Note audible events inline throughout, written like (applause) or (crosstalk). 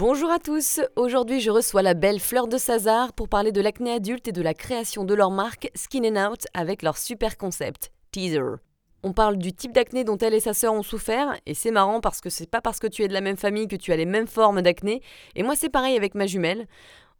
Bonjour à tous, aujourd'hui je reçois la belle Fleur de Sazar pour parler de l'acné adulte et de la création de leur marque Skin and Out avec leur super concept, Teaser. On parle du type d'acné dont elle et sa sœur ont souffert, et c'est marrant parce que c'est pas parce que tu es de la même famille que tu as les mêmes formes d'acné, et moi c'est pareil avec ma jumelle.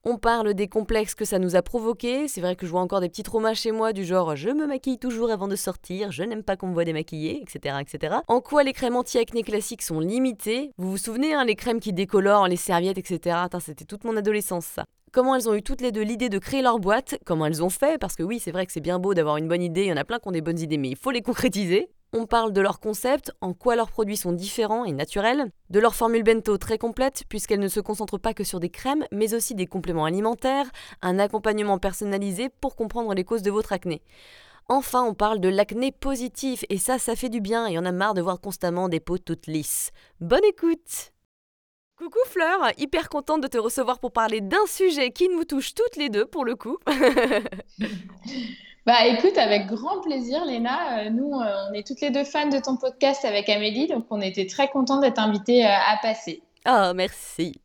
On parle des complexes que ça nous a provoqués. C'est vrai que je vois encore des petits traumas chez moi du genre je me maquille toujours avant de sortir, je n'aime pas qu'on me voit démaquiller, etc., etc. En quoi les crèmes anti-acné classiques sont limitées? Vous vous souvenez, hein, les crèmes qui décolorent, les serviettes, etc. C'était toute mon adolescence ça comment elles ont eu toutes les deux l'idée de créer leur boîte, comment elles ont fait, parce que oui, c'est vrai que c'est bien beau d'avoir une bonne idée, il y en a plein qui ont des bonnes idées, mais il faut les concrétiser. On parle de leur concept, en quoi leurs produits sont différents et naturels, de leur formule bento très complète puisqu'elle ne se concentre pas que sur des crèmes mais aussi des compléments alimentaires, un accompagnement personnalisé pour comprendre les causes de votre acné. Enfin, on parle de l'acné positif et ça, ça fait du bien et on a marre de voir constamment des peaux toutes lisses. Bonne écoute Coucou Fleur, hyper contente de te recevoir pour parler d'un sujet qui nous touche toutes les deux pour le coup. (laughs) Bah écoute, avec grand plaisir, Léna. Euh, nous, euh, on est toutes les deux fans de ton podcast avec Amélie, donc on était très contents d'être invités euh, à passer. Oh, merci.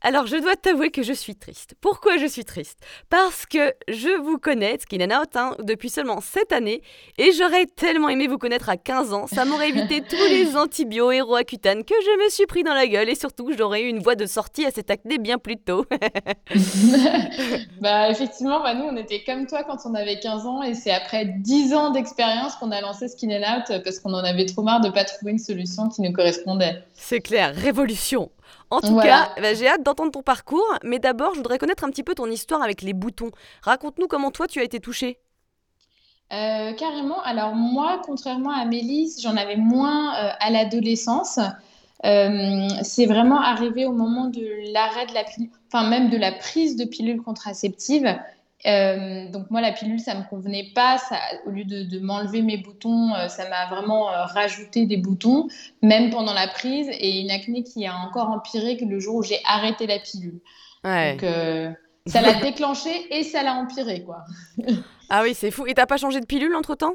Alors, je dois t'avouer que je suis triste. Pourquoi je suis triste? Parce que je vous connais, Skin and Out, hein, depuis seulement 7 années, et j'aurais tellement aimé vous connaître à 15 ans. Ça m'aurait évité (laughs) tous les antibiotiques et Roaccutane que je me suis pris dans la gueule, et surtout, j'aurais eu une voie de sortie à cet acné bien plus tôt. (laughs) bah, effectivement, bah, nous, on était comme toi quand on avait 15 ans, et c'est après 10 ans d'expérience qu'on a lancé Skin and Out, parce qu'on en avait trop marre de pas trouver une solution qui nous correspondait. C'est clair, révolution en tout cas, bah, j'ai hâte d'entendre ton parcours, mais d'abord, je voudrais connaître un petit peu ton histoire avec les boutons. Raconte-nous comment toi, tu as été touchée. Euh, carrément. Alors moi, contrairement à Mélisse, j'en avais moins euh, à l'adolescence. Euh, c'est vraiment arrivé au moment de l'arrêt de la pilule, enfin même de la prise de pilule contraceptive. Euh, donc moi, la pilule, ça me convenait pas. Ça, au lieu de, m'enlever mes boutons, euh, ça m'a vraiment euh, rajouté des boutons, même pendant la prise, et une acné qui a encore empiré que le jour où j'ai arrêté la pilule. Donc ça l'a (laughs) déclenché et ça l'a empiré, quoi. ah oui, c'est fou. Et t'as pas changé de pilule entre temps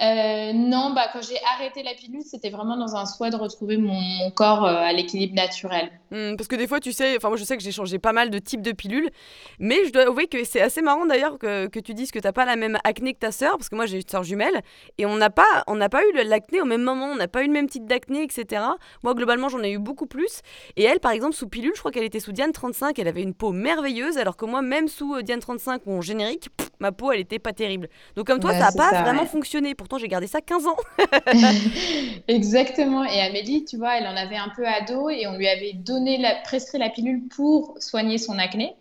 euh, non, bah, quand j'ai arrêté la pilule, c'était vraiment dans un souhait de retrouver mon, corps euh, à l'équilibre naturel. Hmm, parce que des fois, tu sais, enfin moi je sais que j'ai changé pas mal de types de pilules, mais je dois avouer que c'est assez marrant d'ailleurs que, que, tu dises que t'as pas la même acné que ta sœur, parce que moi j'ai une sœur jumelle, et on n'a pas, on n'a pas eu l'acné au même moment, on n'a pas eu le même type d'acné, etc. Moi globalement j'en ai eu beaucoup plus, et elle par exemple sous pilule, je crois qu'elle était sous Diane 35, elle avait une peau merveilleuse, alors que moi même sous euh, Diane 35 ou en générique, ma peau elle était pas terrible. Donc comme toi, ça n'a pas vraiment fonctionné pourtant j'ai gardé ça 15 ans. (laughs) Exactement. Et Amélie, tu vois, elle en avait un peu ado et on lui avait donné la, prescrit la pilule pour soigner son acné.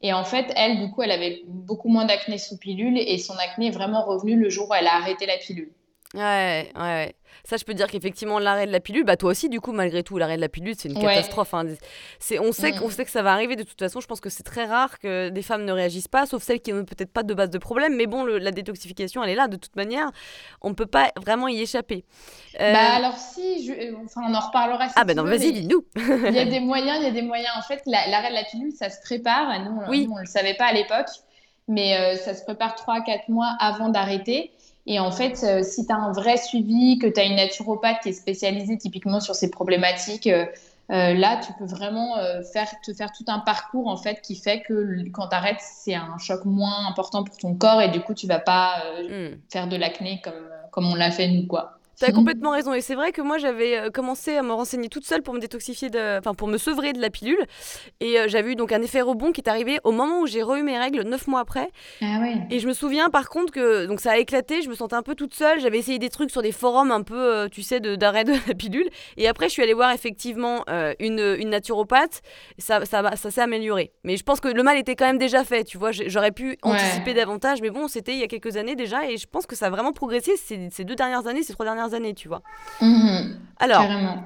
Et en fait, elle, du coup, elle avait beaucoup moins d'acné sous pilule et son acné est vraiment revenu le jour où elle a arrêté la pilule. Ouais, ouais. Ça, je peux dire qu'effectivement, l'arrêt de la pilule, bah toi aussi, du coup, malgré tout, l'arrêt de la pilule, c'est une catastrophe. Hein. C'est, on, sait qu'on mm. sait que ça va arriver de toute façon. Je pense que c'est très rare que des femmes ne réagissent pas, sauf celles qui n'ont peut-être pas de base de problème. Mais bon, la détoxification, elle est là de toute manière. On ne peut pas vraiment y échapper. Euh, bah alors, si, je... Euh, enfin, on en reparlera. Si ah, ben non, vas-y, dis-nous. il y a (laughs) des moyens, il y a des moyens. En fait, l'arrêt de la pilule, ça se prépare. Nous, oui. on ne le savait pas à l'époque, mais euh, ça se prépare 3-4 mois avant d'arrêter. Et en fait, euh, si tu as un vrai suivi, que tu as une naturopathe qui est spécialisée typiquement sur ces problématiques, euh, euh, là, tu peux vraiment faire, te faire tout un parcours en fait qui fait que quand tu arrêtes, c'est un choc moins important pour ton corps et du coup, tu vas pas hmm. faire de l'acné comme, comme on l'a fait nous. quoi. Tu as mhm. complètement raison. Et c'est vrai que moi, j'avais euh, commencé à me renseigner toute seule pour me détoxifier, de... enfin pour me sevrer de la pilule. Et euh, j'avais eu donc un effet rebond qui est arrivé au moment où j'ai re mes règles, neuf mois après. Ah Et je me souviens par contre que donc ça a éclaté, je me sentais un peu toute seule. J'avais essayé des trucs sur des forums un peu, euh, tu sais, d'arrêt de, (laughs) la pilule. Et après, je suis allée voir effectivement une, une, naturopathe. Ça, ça, ça s'est amélioré. Mais je pense que le mal était quand même déjà fait, tu vois. J'aurais pu anticiper davantage. Mais bon, c'était il y a quelques années déjà. Et je pense que ça a vraiment progressé ces, ces deux dernières années, ces trois dernières années, tu vois. Mhm. Alors,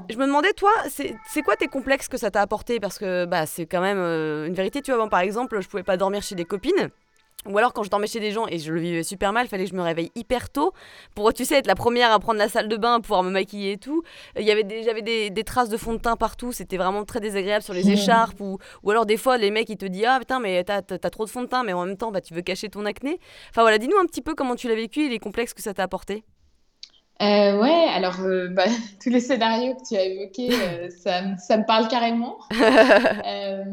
je me demandais, toi, c'est quoi tes complexes que ça t'a apporté? Parce que bah, c'est quand même euh, une vérité, tu vois. par exemple, je pouvais pas dormir chez des copines. Ou alors quand je dormais chez des gens et je le vivais super mal, fallait que je me réveille hyper tôt pour, tu sais, être la première à prendre la salle de bain, pouvoir me maquiller et tout. Il y avait des, j'avais des, des, traces de fond de teint partout, c'était vraiment très désagréable sur les écharpes. Ou, ou alors des fois les mecs ils te disent ah putain mais t'as, as trop de fond de teint mais en même temps bah, tu veux cacher ton acné. Enfin voilà, dis-nous un petit peu comment tu l'as vécu et les complexes que ça t'a apporté. Euh, ouais, alors euh, bah, (laughs) tous les scénarios que tu as évoqués, euh, ça, ça, me parle carrément. (laughs) Euh,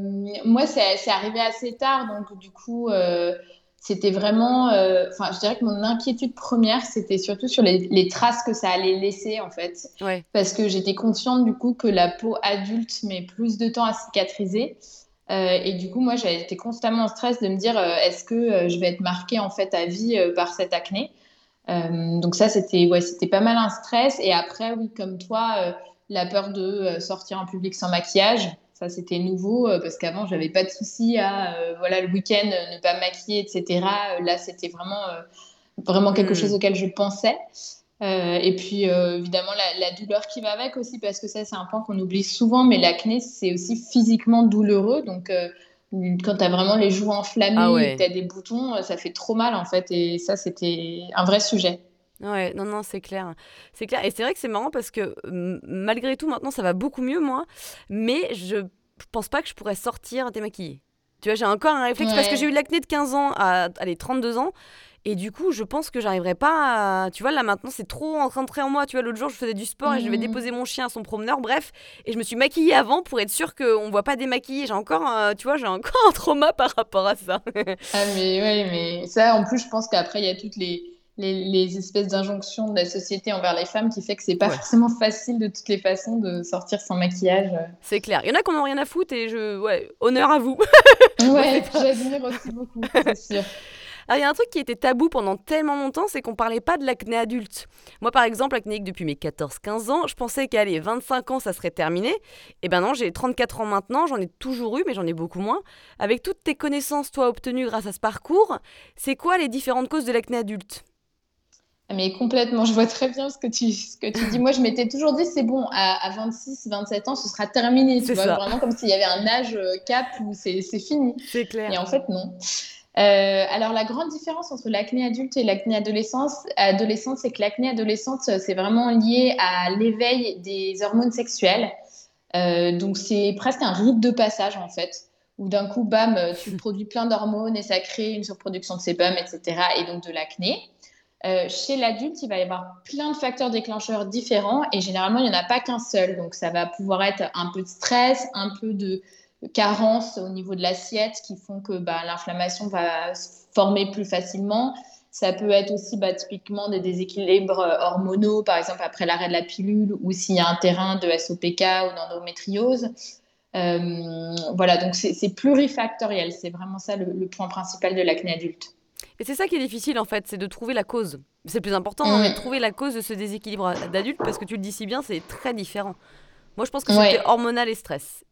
moi, c'est arrivé assez tard, donc du coup, c'était vraiment. Enfin, je dirais que mon inquiétude première, c'était surtout sur les, les, traces que ça allait laisser, en fait. Ouais. Parce que j'étais consciente, du coup, que la peau adulte met plus de temps à cicatriser. et du coup, moi, été constamment en stress de me dire est-ce que je vais être marquée, en fait, à vie par cette acné? Euh, donc ça, c'était ouais, c'était pas mal un stress. Et après, oui, comme toi, euh, la peur de euh, sortir en public sans maquillage. Ça, c'était nouveau parce qu'avant, j'avais pas de souci à voilà le week-end ne pas maquiller, etc. là, c'était vraiment vraiment quelque hmm. chose auquel je pensais. et puis, évidemment, la, la, douleur qui va avec aussi, parce que ça, c'est un point qu'on oublie souvent, mais l'acné, c'est aussi physiquement douloureux. Donc, quand tu as vraiment les joues enflammées ah et que tu as des boutons, euh, ça fait trop mal en fait. Et ça, c'était un vrai sujet. Ouais, non, non, c'est clair. C'est clair. Et c'est vrai que c'est marrant parce que malgré tout, maintenant, ça va beaucoup mieux, moi. Mais je pense pas que je pourrais sortir démaquillée. Tu vois, j'ai encore un réflexe parce que j'ai eu l'acné de 15 ans à allez, 32 ans. Et du coup, je pense que j'arriverai pas à... Tu vois, là maintenant, c'est trop rentré en moi. Tu vois, l'autre jour, je faisais du sport et je vais mmh. déposer mon chien à son promeneur, bref. Et je me suis maquillée avant pour être sûre qu'on ne voit pas démaquiller. J'ai encore, tu vois, j'ai encore un trauma par rapport à ça. ah, mais oui, mais ça, en plus, je pense qu'après, il y a toutes les... Les, les, espèces d'injonctions de la société envers les femmes qui fait que c'est pas forcément facile de toutes les façons de sortir sans maquillage. C'est clair. Il y en a qui n'ont rien à foutre et je. Ouais, honneur à vous. ouais, (laughs) j'admire aussi beaucoup, c'est sûr. (laughs) Alors, il y a un truc qui était tabou pendant tellement longtemps, c'est qu'on parlait pas de l'acné adulte. Moi, par exemple, acné depuis mes 14-15 ans, je pensais qu'à 25 ans, ça serait terminé. Et eh ben non, j'ai 34 ans maintenant, j'en ai toujours eu, mais j'en ai beaucoup moins. Avec toutes tes connaissances, toi, obtenues grâce à ce parcours, c'est quoi les différentes causes de l'acné adulte? Mais complètement, je vois très bien ce que tu, ce que tu dis. Moi, je m'étais toujours dit, c'est bon, à, 26, 27 ans, ce sera terminé. Tu vois, vraiment comme s'il y avait un âge euh, cap où c'est fini. C'est clair. Et en fait, non. Euh, alors, la grande différence entre l'acné adulte et l'acné adolescente, c'est que l'acné adolescente, c'est vraiment lié à l'éveil des hormones sexuelles. Euh, donc, c'est presque un rite de passage, en fait, où d'un coup, bam, tu (laughs) produis plein d'hormones et ça crée une surproduction de sébum, etc., et donc de l'acné. Euh, chez l'adulte, il va y avoir plein de facteurs déclencheurs différents et généralement, il n'y en a pas qu'un seul. Donc, ça va pouvoir être un peu de stress, un peu de carences au niveau de l'assiette qui font que bah, l'inflammation va se former plus facilement. Ça peut être aussi bah, typiquement des déséquilibres hormonaux, par exemple après l'arrêt de la pilule ou s'il y a un terrain de SOPK ou d'endométriose. Euh, voilà, donc c'est plurifactoriel. C'est vraiment ça le, point principal de l'acné adulte. Et c'est ça qui est difficile en fait, c'est de trouver la cause. C'est le plus important, hein, de trouver la cause de ce déséquilibre d'adulte parce que tu le dis si bien, c'est très différent. Moi, je pense que c'était hormonal et stress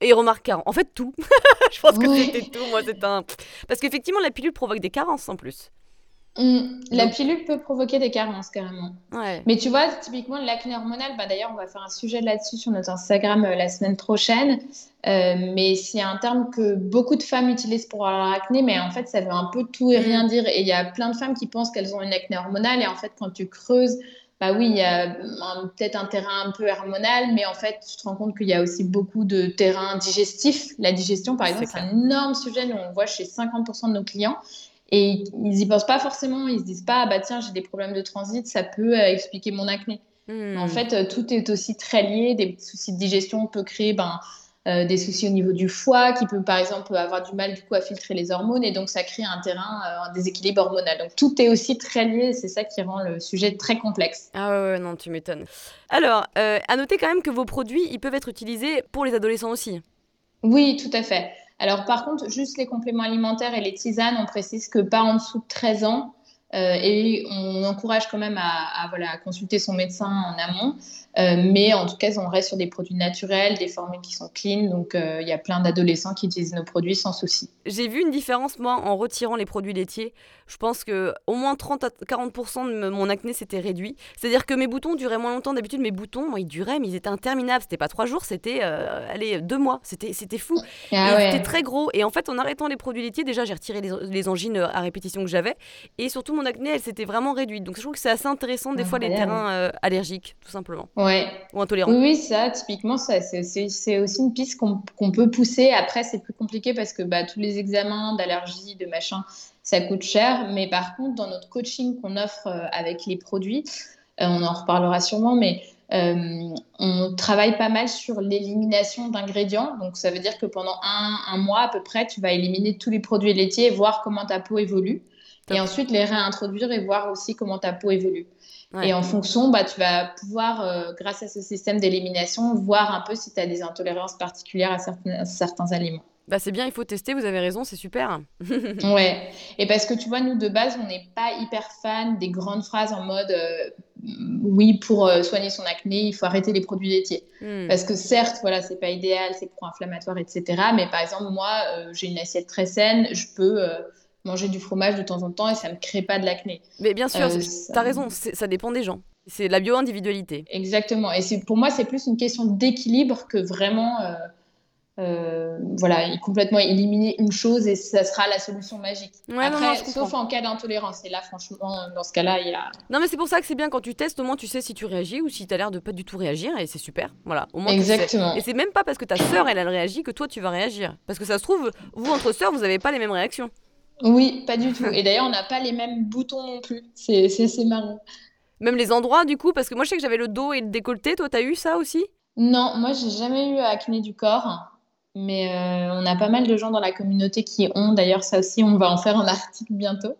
et remarque En fait, tout. (laughs) je pense que c'était tout. Moi, c'est un. Parce qu'effectivement, la pilule provoque des carences en plus. Mmh. La pilule peut provoquer des carences carrément. Mais tu vois, typiquement l'acné hormonal, bah, d'ailleurs on va faire un sujet là-dessus sur notre Instagram euh, la semaine prochaine. Euh, mais c'est un terme que beaucoup de femmes utilisent pour leur acné, mais en fait ça veut un peu tout et rien mmh. dire. Et il y a plein de femmes qui pensent qu'elles ont une acné hormonale, et en fait quand tu creuses, bah oui, il y a peut-être un terrain un peu hormonal, mais en fait, tu te rends compte qu'il y a aussi beaucoup de terrains digestifs. La digestion, par exemple, c'est un énorme sujet. Nous, on voit chez 50% de nos clients. Et ils n'y pensent pas forcément. Ils se disent pas, ah bah tiens, j'ai des problèmes de transit, ça peut euh, expliquer mon acné. En hmm. fait, euh, tout est aussi très lié. Des soucis de digestion peuvent créer ben, euh, des soucis au niveau du foie, qui peut par exemple avoir du mal du coup à filtrer les hormones, et donc ça crée un terrain, un déséquilibre hormonal. Donc tout est aussi très lié, c'est ça qui rend le sujet très complexe. Ah ouais, non, tu m'étonnes. Alors, à noter quand même que vos produits, ils peuvent être utilisés pour les adolescents aussi. Oui, tout à fait. Alors par contre, juste les compléments alimentaires et les tisanes, on précise que pas en dessous de 13 ans. Et on encourage quand même à, à, voilà, à consulter son médecin en amont. Euh, mais en tout cas, on reste sur des produits naturels, des formules qui sont clean. Donc, euh, il y a plein d'adolescents qui utilisent nos produits sans souci. J'ai vu une différence, moi, en retirant les produits laitiers. Je pense que au moins 30 à 40% de mon acné s'était réduit. C'est-à-dire que mes boutons duraient moins longtemps. D'habitude, mes boutons, ils duraient, mais ils étaient interminables. C'était pas trois jours, c'était euh, allez, deux mois. C'était, c'était fou. Ah C'était très gros. Et en fait, en arrêtant les produits laitiers, déjà, j'ai retiré les, angines à répétition que j'avais. Et surtout, mon acné, elle s'était vraiment réduite. Donc, je trouve que c'est assez intéressant, des fois, les terrains allergiques, tout simplement. Ou intolérant. Oui, ça, typiquement, ça, c'est aussi une piste qu'on peut pousser. Après, c'est plus compliqué parce que bah, tous les examens d'allergie, de machin, ça coûte cher. Mais par contre, dans notre coaching qu'on offre euh, avec les produits, euh, on en reparlera sûrement, mais euh, on travaille pas mal sur l'élimination d'ingrédients. Donc, ça veut dire que pendant un, un, mois à peu près, tu vas éliminer tous les produits laitiers et voir comment ta peau évolue. Et ensuite, les réintroduire et voir aussi comment ta peau évolue. Et en fonction, bah, tu vas pouvoir, euh, grâce à ce système d'élimination, voir un peu si tu as des intolérances particulières à certains, certains aliments. Bah c'est bien, il faut tester, vous avez raison, c'est super. (laughs) ouais, et parce que tu vois, nous de base, on n'est pas hyper fan des grandes phrases en mode euh, oui, pour euh, soigner son acné, il faut arrêter les produits laitiers. Hmm. Parce que certes, voilà, c'est pas idéal, c'est pro-inflammatoire, etc. Mais par exemple, moi, j'ai une assiette très saine, je peux manger du fromage de temps en temps et ça ne me crée pas de l'acné. Mais bien sûr, euh, tu as raison, ça dépend des gens. C'est la bio-individualité. Exactement. Et pour moi, c'est plus une question d'équilibre que vraiment. Euh, euh, voilà, complètement éliminer une chose et ça sera la solution magique. Après, sauf en cas d'intolérance. Et là, franchement, dans ce cas-là, il y a. Non, mais c'est pour ça que c'est bien quand tu testes, au moins tu sais si tu réagis ou si tu as l'air de pas du tout réagir et c'est super. Voilà, au moins Exactement. Et c'est même pas parce que ta sœur, elle, elle réagit que toi tu vas réagir. Parce que ça se trouve, vous, entre sœurs, vous n'avez pas les mêmes réactions. Oui, pas du tout. Et d'ailleurs, on n'a pas les mêmes boutons non plus. C'est marrant. Même les endroits, du coup, parce que moi, je sais que j'avais le dos et le décolleté. Toi, t'as eu ça aussi? Non, moi, j'ai jamais eu acné du corps. Mais euh, on a pas mal de gens dans la communauté qui ont. D'ailleurs, ça aussi, on va en faire un article bientôt.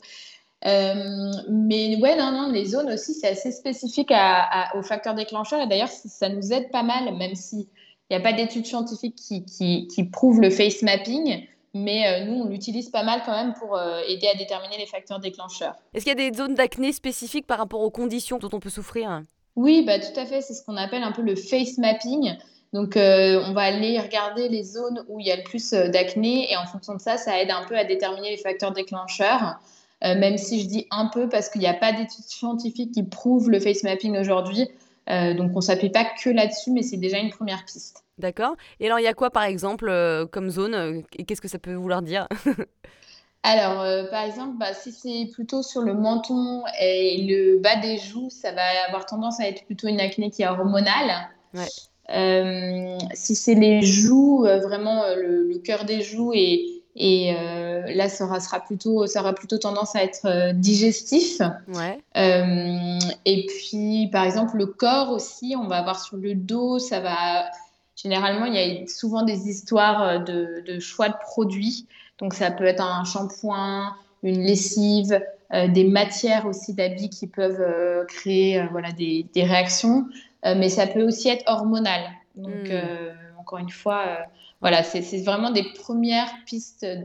Euh, mais ouais, non, non, les zones aussi, c'est assez spécifique à, aux facteurs déclencheurs. Et d'ailleurs, ça nous aide pas mal, même s'il n'y a pas d'études scientifiques qui, qui, qui, prouvent le face mapping mais euh, nous, on l'utilise pas mal quand même pour euh, aider à déterminer les facteurs déclencheurs. Est-ce qu'il y a des zones d'acné spécifiques par rapport aux conditions dont on peut souffrir? Oui, bah, tout à fait. C'est ce qu'on appelle un peu le face mapping. Donc, euh, on va aller regarder les zones où il y a le plus d'acné et en fonction de ça, ça aide un peu à déterminer les facteurs déclencheurs. même si je dis un peu parce qu'il n'y a pas d'études scientifiques qui prouvent le face mapping aujourd'hui. donc, on ne s'appuie pas que là-dessus, mais c'est déjà une première piste. D'accord. Et alors, il y a quoi, par exemple, euh, comme zone euh, Et qu'est-ce que ça peut vouloir dire (laughs) Alors, euh, par exemple, bah, si c'est plutôt sur le menton et le bas des joues, ça va avoir tendance à être plutôt une acné qui est hormonale. si c'est les joues, vraiment le, cœur des joues, et, et là, ça aura, plutôt, ça aura plutôt tendance à être digestif. Ouais. et puis, par exemple, le corps aussi, on va avoir sur le dos, ça va Généralement, il y a souvent des histoires euh, de, choix de produits. Donc, ça peut être un shampoing, une lessive, euh, des matières aussi d'habits qui peuvent euh, créer voilà, des, réactions. mais ça peut aussi être hormonal. Donc, hmm. encore une fois, voilà, c'est vraiment des premières pistes euh,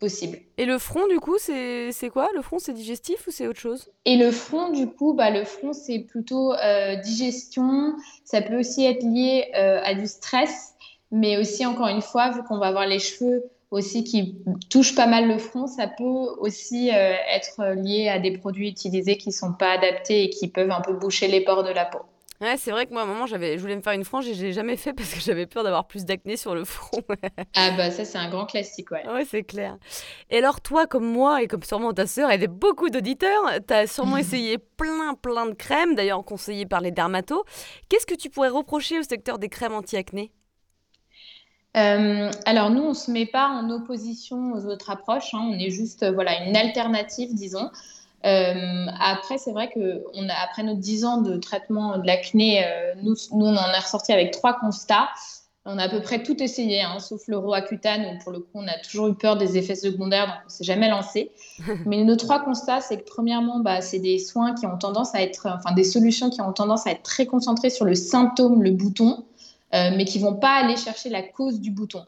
possibles. Et le front, du coup, c'est quoi? Le front, c'est digestif ou c'est autre chose? Et le front, du coup, bah, le front, c'est plutôt euh, digestion. Ça peut aussi être lié euh, à du stress, mais aussi, encore une fois, vu qu'on va avoir les cheveux aussi qui touchent pas mal le front, ça peut aussi être lié à des produits utilisés qui sont pas adaptés et qui peuvent un peu boucher les pores de la peau. Ouais, c'est vrai que moi, à un moment, j'avais, je voulais me faire une frange et je l'ai jamais fait parce que j'avais peur d'avoir plus d'acné sur le front. (laughs) ah bah ça, c'est un grand classique, ouais. Ouais, c'est clair. Et alors toi, comme moi et comme sûrement ta sœur et beaucoup d'auditeurs, tu as sûrement (laughs) essayé plein, plein de crèmes, d'ailleurs conseillées par les dermatos. Qu'est-ce que tu pourrais reprocher au secteur des crèmes anti-acné? Euh, alors nous, on ne se met pas en opposition aux autres approches, hein. on est juste euh, voilà une alternative, disons. Euh, après, c'est vrai que on a, après nos 10 ans de traitement de l'acné, euh, nous, nous, on en est ressorti avec trois constats. On a à peu près tout essayé, hein, sauf le Roaccutane, où pour le coup, on a toujours eu peur des effets secondaires, donc on s'est jamais lancé. (laughs) Mais nos trois constats, c'est que premièrement, bah, c'est des soins qui ont tendance à être, enfin des solutions qui ont tendance à être très concentrées sur le symptôme, le bouton, euh, mais qui vont pas aller chercher la cause du bouton.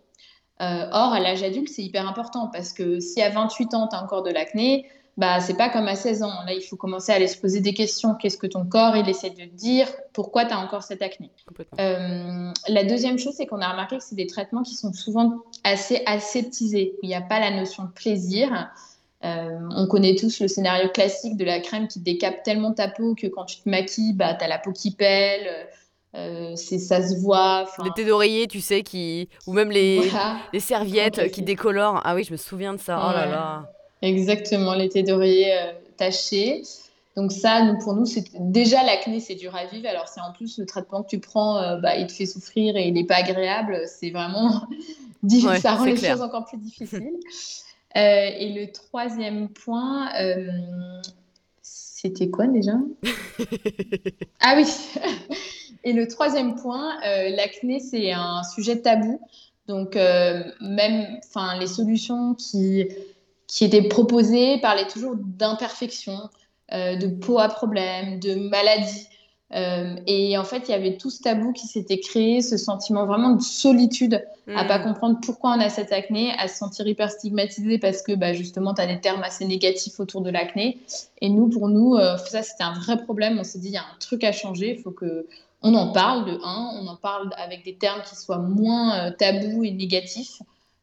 or, à l'âge adulte, c'est hyper important parce que si à 28 ans, tu as encore de l'acné, bah, c'est pas comme à 16 ans. Là, il faut commencer à aller se poser des questions. Qu'est-ce que ton corps, il essaie de dire? Pourquoi tu as encore cette acné? Euh, La deuxième chose, c'est qu'on a remarqué que c'est des traitements qui sont souvent assez aseptisés. Il n'y a pas la notion de plaisir. Euh, on connaît tous le scénario classique de la crème qui décape tellement ta peau que quand tu te maquilles, bah, tu as la peau qui pèle. Euh, c'est ça se voit. Les thés d'oreiller, tu sais, qui ou même les, les serviettes qui décolorent. Ah oui, je me souviens de ça. Oh là là. Exactement, les thés d'oreiller euh, tachés. Donc ça, nous, pour nous, c'est déjà l'acné, c'est dur à vivre. Alors c'est en plus le traitement que tu prends, euh, bah, il te fait souffrir et il n'est pas agréable. C'est vraiment (laughs) ça rend les choses encore plus difficiles. (laughs) et le troisième point, c'était quoi déjà? (laughs) Ah oui. Et le troisième point, euh, l'acné, c'est un sujet tabou. Donc, euh, même enfin, les solutions qui, qui étaient proposées parlaient toujours d'imperfection, euh, de peau à problème, de maladie. et en fait, il y avait tout ce tabou qui s'était créé, ce sentiment vraiment de solitude, à pas mm. comprendre pourquoi on a cette acné, à se sentir hyper stigmatisé parce que bah, justement, tu as des termes assez négatifs autour de l'acné. Et nous, pour nous, ça, c'était un vrai problème. On s'est dit, il y a un truc à changer, il faut que on en parle de un, on en parle avec des termes qui soient moins euh, tabous et négatifs.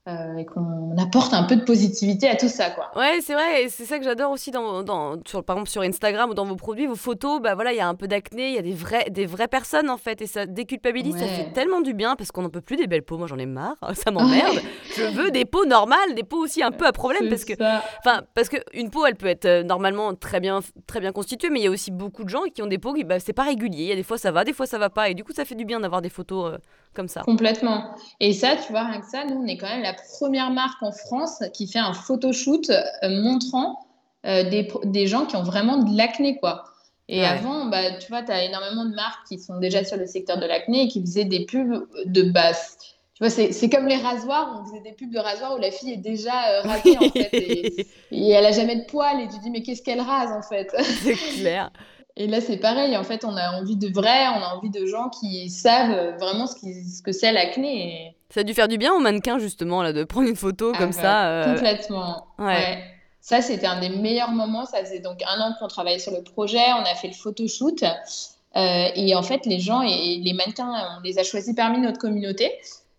Euh, et qu'on apporte un peu de positivité à tout ça quoi. Ouais, c'est vrai, et c'est ça que j'adore aussi dans, dans sur, par exemple sur Instagram ou dans vos produits, vos photos, bah voilà, il y a un peu d'acné, il y a des vrais des vraies personnes en fait et ça déculpabilise, ça fait tellement du bien parce qu'on n'en peut plus des belles peaux, moi j'en ai marre, (laughs) ça m'emmerde. Je veux des peaux normales, des peaux aussi un peu à problème parce que enfin parce que une peau elle peut être euh, normalement très bien très bien constituée mais il y a aussi beaucoup de gens qui ont des peaux qui bah, c'est pas régulier, il y a des fois ça va, des fois ça va pas et du coup ça fait du bien d'avoir des photos euh, comme ça. Complètement. Et ça, tu vois, rien que ça, nous, on est quand même la première marque en France qui fait un photoshoot euh, montrant euh, des, des, gens qui ont vraiment de l'acné, quoi. Et avant, bah, tu vois, tu as énormément de marques qui sont déjà sur le secteur de l'acné et qui faisaient des pubs de base. Tu vois, c'est comme les rasoirs, on faisait des pubs de rasoirs où la fille est déjà euh, rasée, en fait, et, et, elle a jamais de poils, et tu dis, mais qu'est-ce qu'elle rase, en fait? C'est clair. (laughs) Et là, c'est pareil. En fait, on a envie de vrai, on a envie de gens qui savent vraiment ce, ce que c'est l'acné. Ça a dû faire du bien aux mannequins, justement, là, de prendre une photo comme ah ça. Euh, complètement. Ouais. Ça, c'était un des meilleurs moments. Ça faisait donc un an qu'on travaillait sur le projet. On a fait le photoshoot. Euh, et en fait, les gens et les mannequins, on les a choisis parmi notre communauté.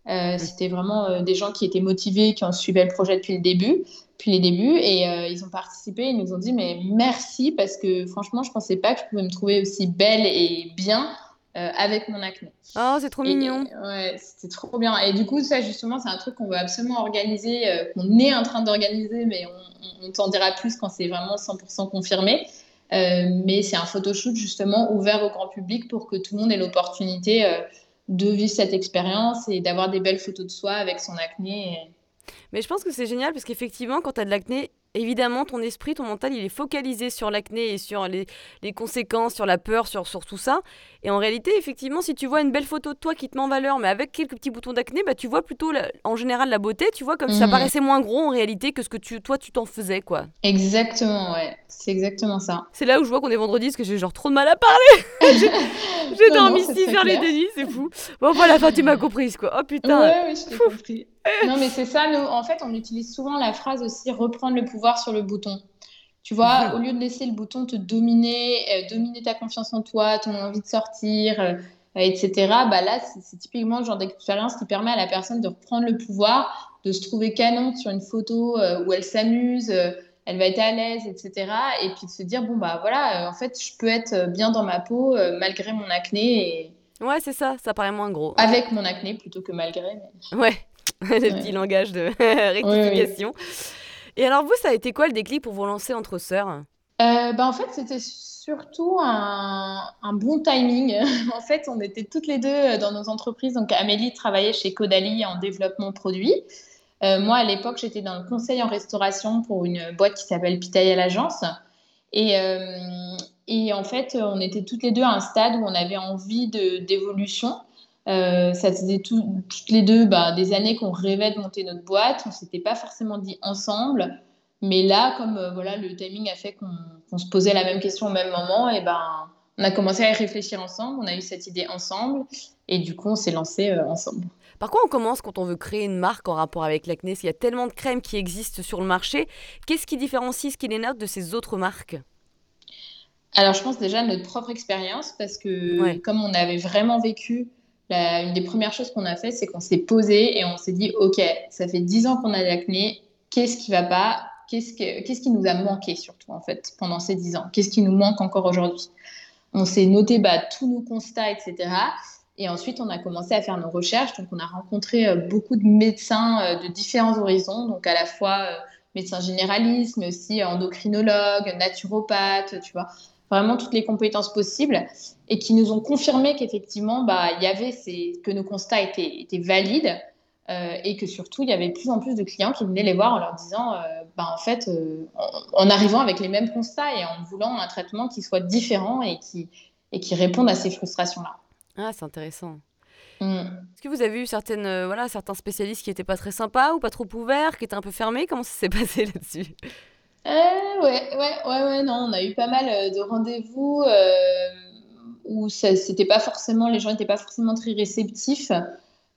Euh, c'était vraiment des gens qui étaient motivés, qui ont suivi le projet depuis le début depuis les débuts et euh, ils ont participé. Ils nous ont dit mais merci parce que franchement, je pensais pas que je pouvais me trouver aussi belle et bien euh, avec mon acné. Oh, c'est trop mignon. ouais, c'était trop bien. Et du coup, ça justement, c'est un truc qu'on veut absolument organiser, euh, qu'on est en train d'organiser, mais on, on t'en dira plus quand c'est vraiment 100% confirmé. mais c'est un photoshoot justement ouvert au grand public pour que tout le monde ait l'opportunité de vivre cette expérience et d'avoir des belles photos de soi avec son acné. Mais je pense que c'est génial parce qu'effectivement, quand tu as de l'acné, évidemment, ton esprit, ton mental, il est focalisé sur l'acné et sur les, les, conséquences, sur la peur, sur, sur tout ça. Et en réalité, effectivement, si tu vois une belle photo de toi qui te met en valeur, mais avec quelques petits boutons d'acné, bah, tu vois plutôt en général la beauté, tu vois, comme ça mhm. paraissait moins gros en réalité que ce que tu, toi, tu t'en faisais, quoi. Exactement, ouais. C'est exactement ça. C'est là où je vois qu'on est vendredi, parce que j'ai genre trop de mal à parler. (laughs) j'ai (laughs) dormi 6 heures les nuits, c'est fou. Bon, voilà, enfin, tu m'as comprise, quoi. Oh putain. Ouais, ouais, je t'ai compris. Non, mais c'est ça, nous, en fait, on utilise souvent la phrase aussi reprendre le pouvoir sur le bouton. Tu vois, au lieu de laisser le bouton te dominer, euh, dominer ta confiance en toi, ton envie de sortir, euh, etc., bah là, c'est typiquement le genre d'expérience qui permet à la personne de reprendre le pouvoir, de se trouver canon sur une photo euh, où elle s'amuse, elle va être à l'aise, etc. Et puis de se dire, bon, bah voilà, en fait, je peux être bien dans ma peau malgré mon acné. Et... Ouais, c'est ça, ça paraît moins gros. Avec mon acné plutôt que malgré. Ouais, (laughs) le petit langage de (laughs) rectification. Et alors vous, ça a été quoi le déclic pour vous lancer entre sœurs? Euh, bah, En fait, c'était surtout un, bon timing. (laughs) en fait, on était toutes les deux euh, dans nos entreprises. Donc Amélie travaillait chez Caudalie en développement produit. Euh, moi, à l'époque, j'étais dans le conseil en restauration pour une boîte qui s'appelle Pitaille à l'agence. Et, et, en fait, on était toutes les deux à un stade où on avait envie d'évolution. Euh, ça faisait toutes les deux bah, des années qu'on rêvait de monter notre boîte. On s'était pas forcément dit ensemble. Mais là, comme euh, voilà, le timing a fait qu'on se posait la même question au même moment, et ben, on a commencé à y réfléchir ensemble. On a eu cette idée ensemble. Et du coup, on s'est lancé euh, ensemble. Par quoi on commence quand on veut créer une marque en rapport avec l'acné? S'il y a tellement de crèmes qui existent sur le marché, qu'est-ce qui différencie Skin Out de ces autres marques? Alors, je pense déjà notre propre expérience, parce que comme on avait vraiment vécu, une des premières choses qu'on a fait, c'est qu'on s'est posé et on s'est dit, OK, ça fait 10 ans qu'on a l'acné, qu'est-ce qui va pas? Qu'est-ce, qu'est-ce qui nous a manqué surtout, en fait, pendant ces 10 ans? Qu'est-ce qui nous manque encore aujourd'hui? On s'est noté bah, tous nos constats, etc. Et ensuite, on a commencé à faire nos recherches. Donc, on a rencontré euh, beaucoup de médecins euh, de différents horizons, donc à la fois euh, médecins généralistes, mais aussi endocrinologues, naturopathes, tu vois, vraiment toutes les compétences possibles, et qui nous ont confirmé qu'effectivement, bah, il y avait ces, que nos constats étaient, étaient valides. et que surtout, il y avait de plus en plus de clients qui venaient les voir en leur disant, bah, en fait, en, en, arrivant avec les mêmes constats et en voulant un traitement qui soit différent et qui, et qui réponde à ces frustrations-là. Ah, c'est intéressant. Mm. Est-ce que vous avez eu certaines, euh, voilà, certains spécialistes qui n'étaient pas très sympas ou pas trop ouverts, qui étaient un peu fermés? Comment ça s'est (laughs) passé là-dessus? Euh, ouais, ouais, ouais, ouais, non, on a eu pas mal euh, de rendez-vous euh, où ça, c'était pas forcément, les gens n'étaient pas forcément très réceptifs.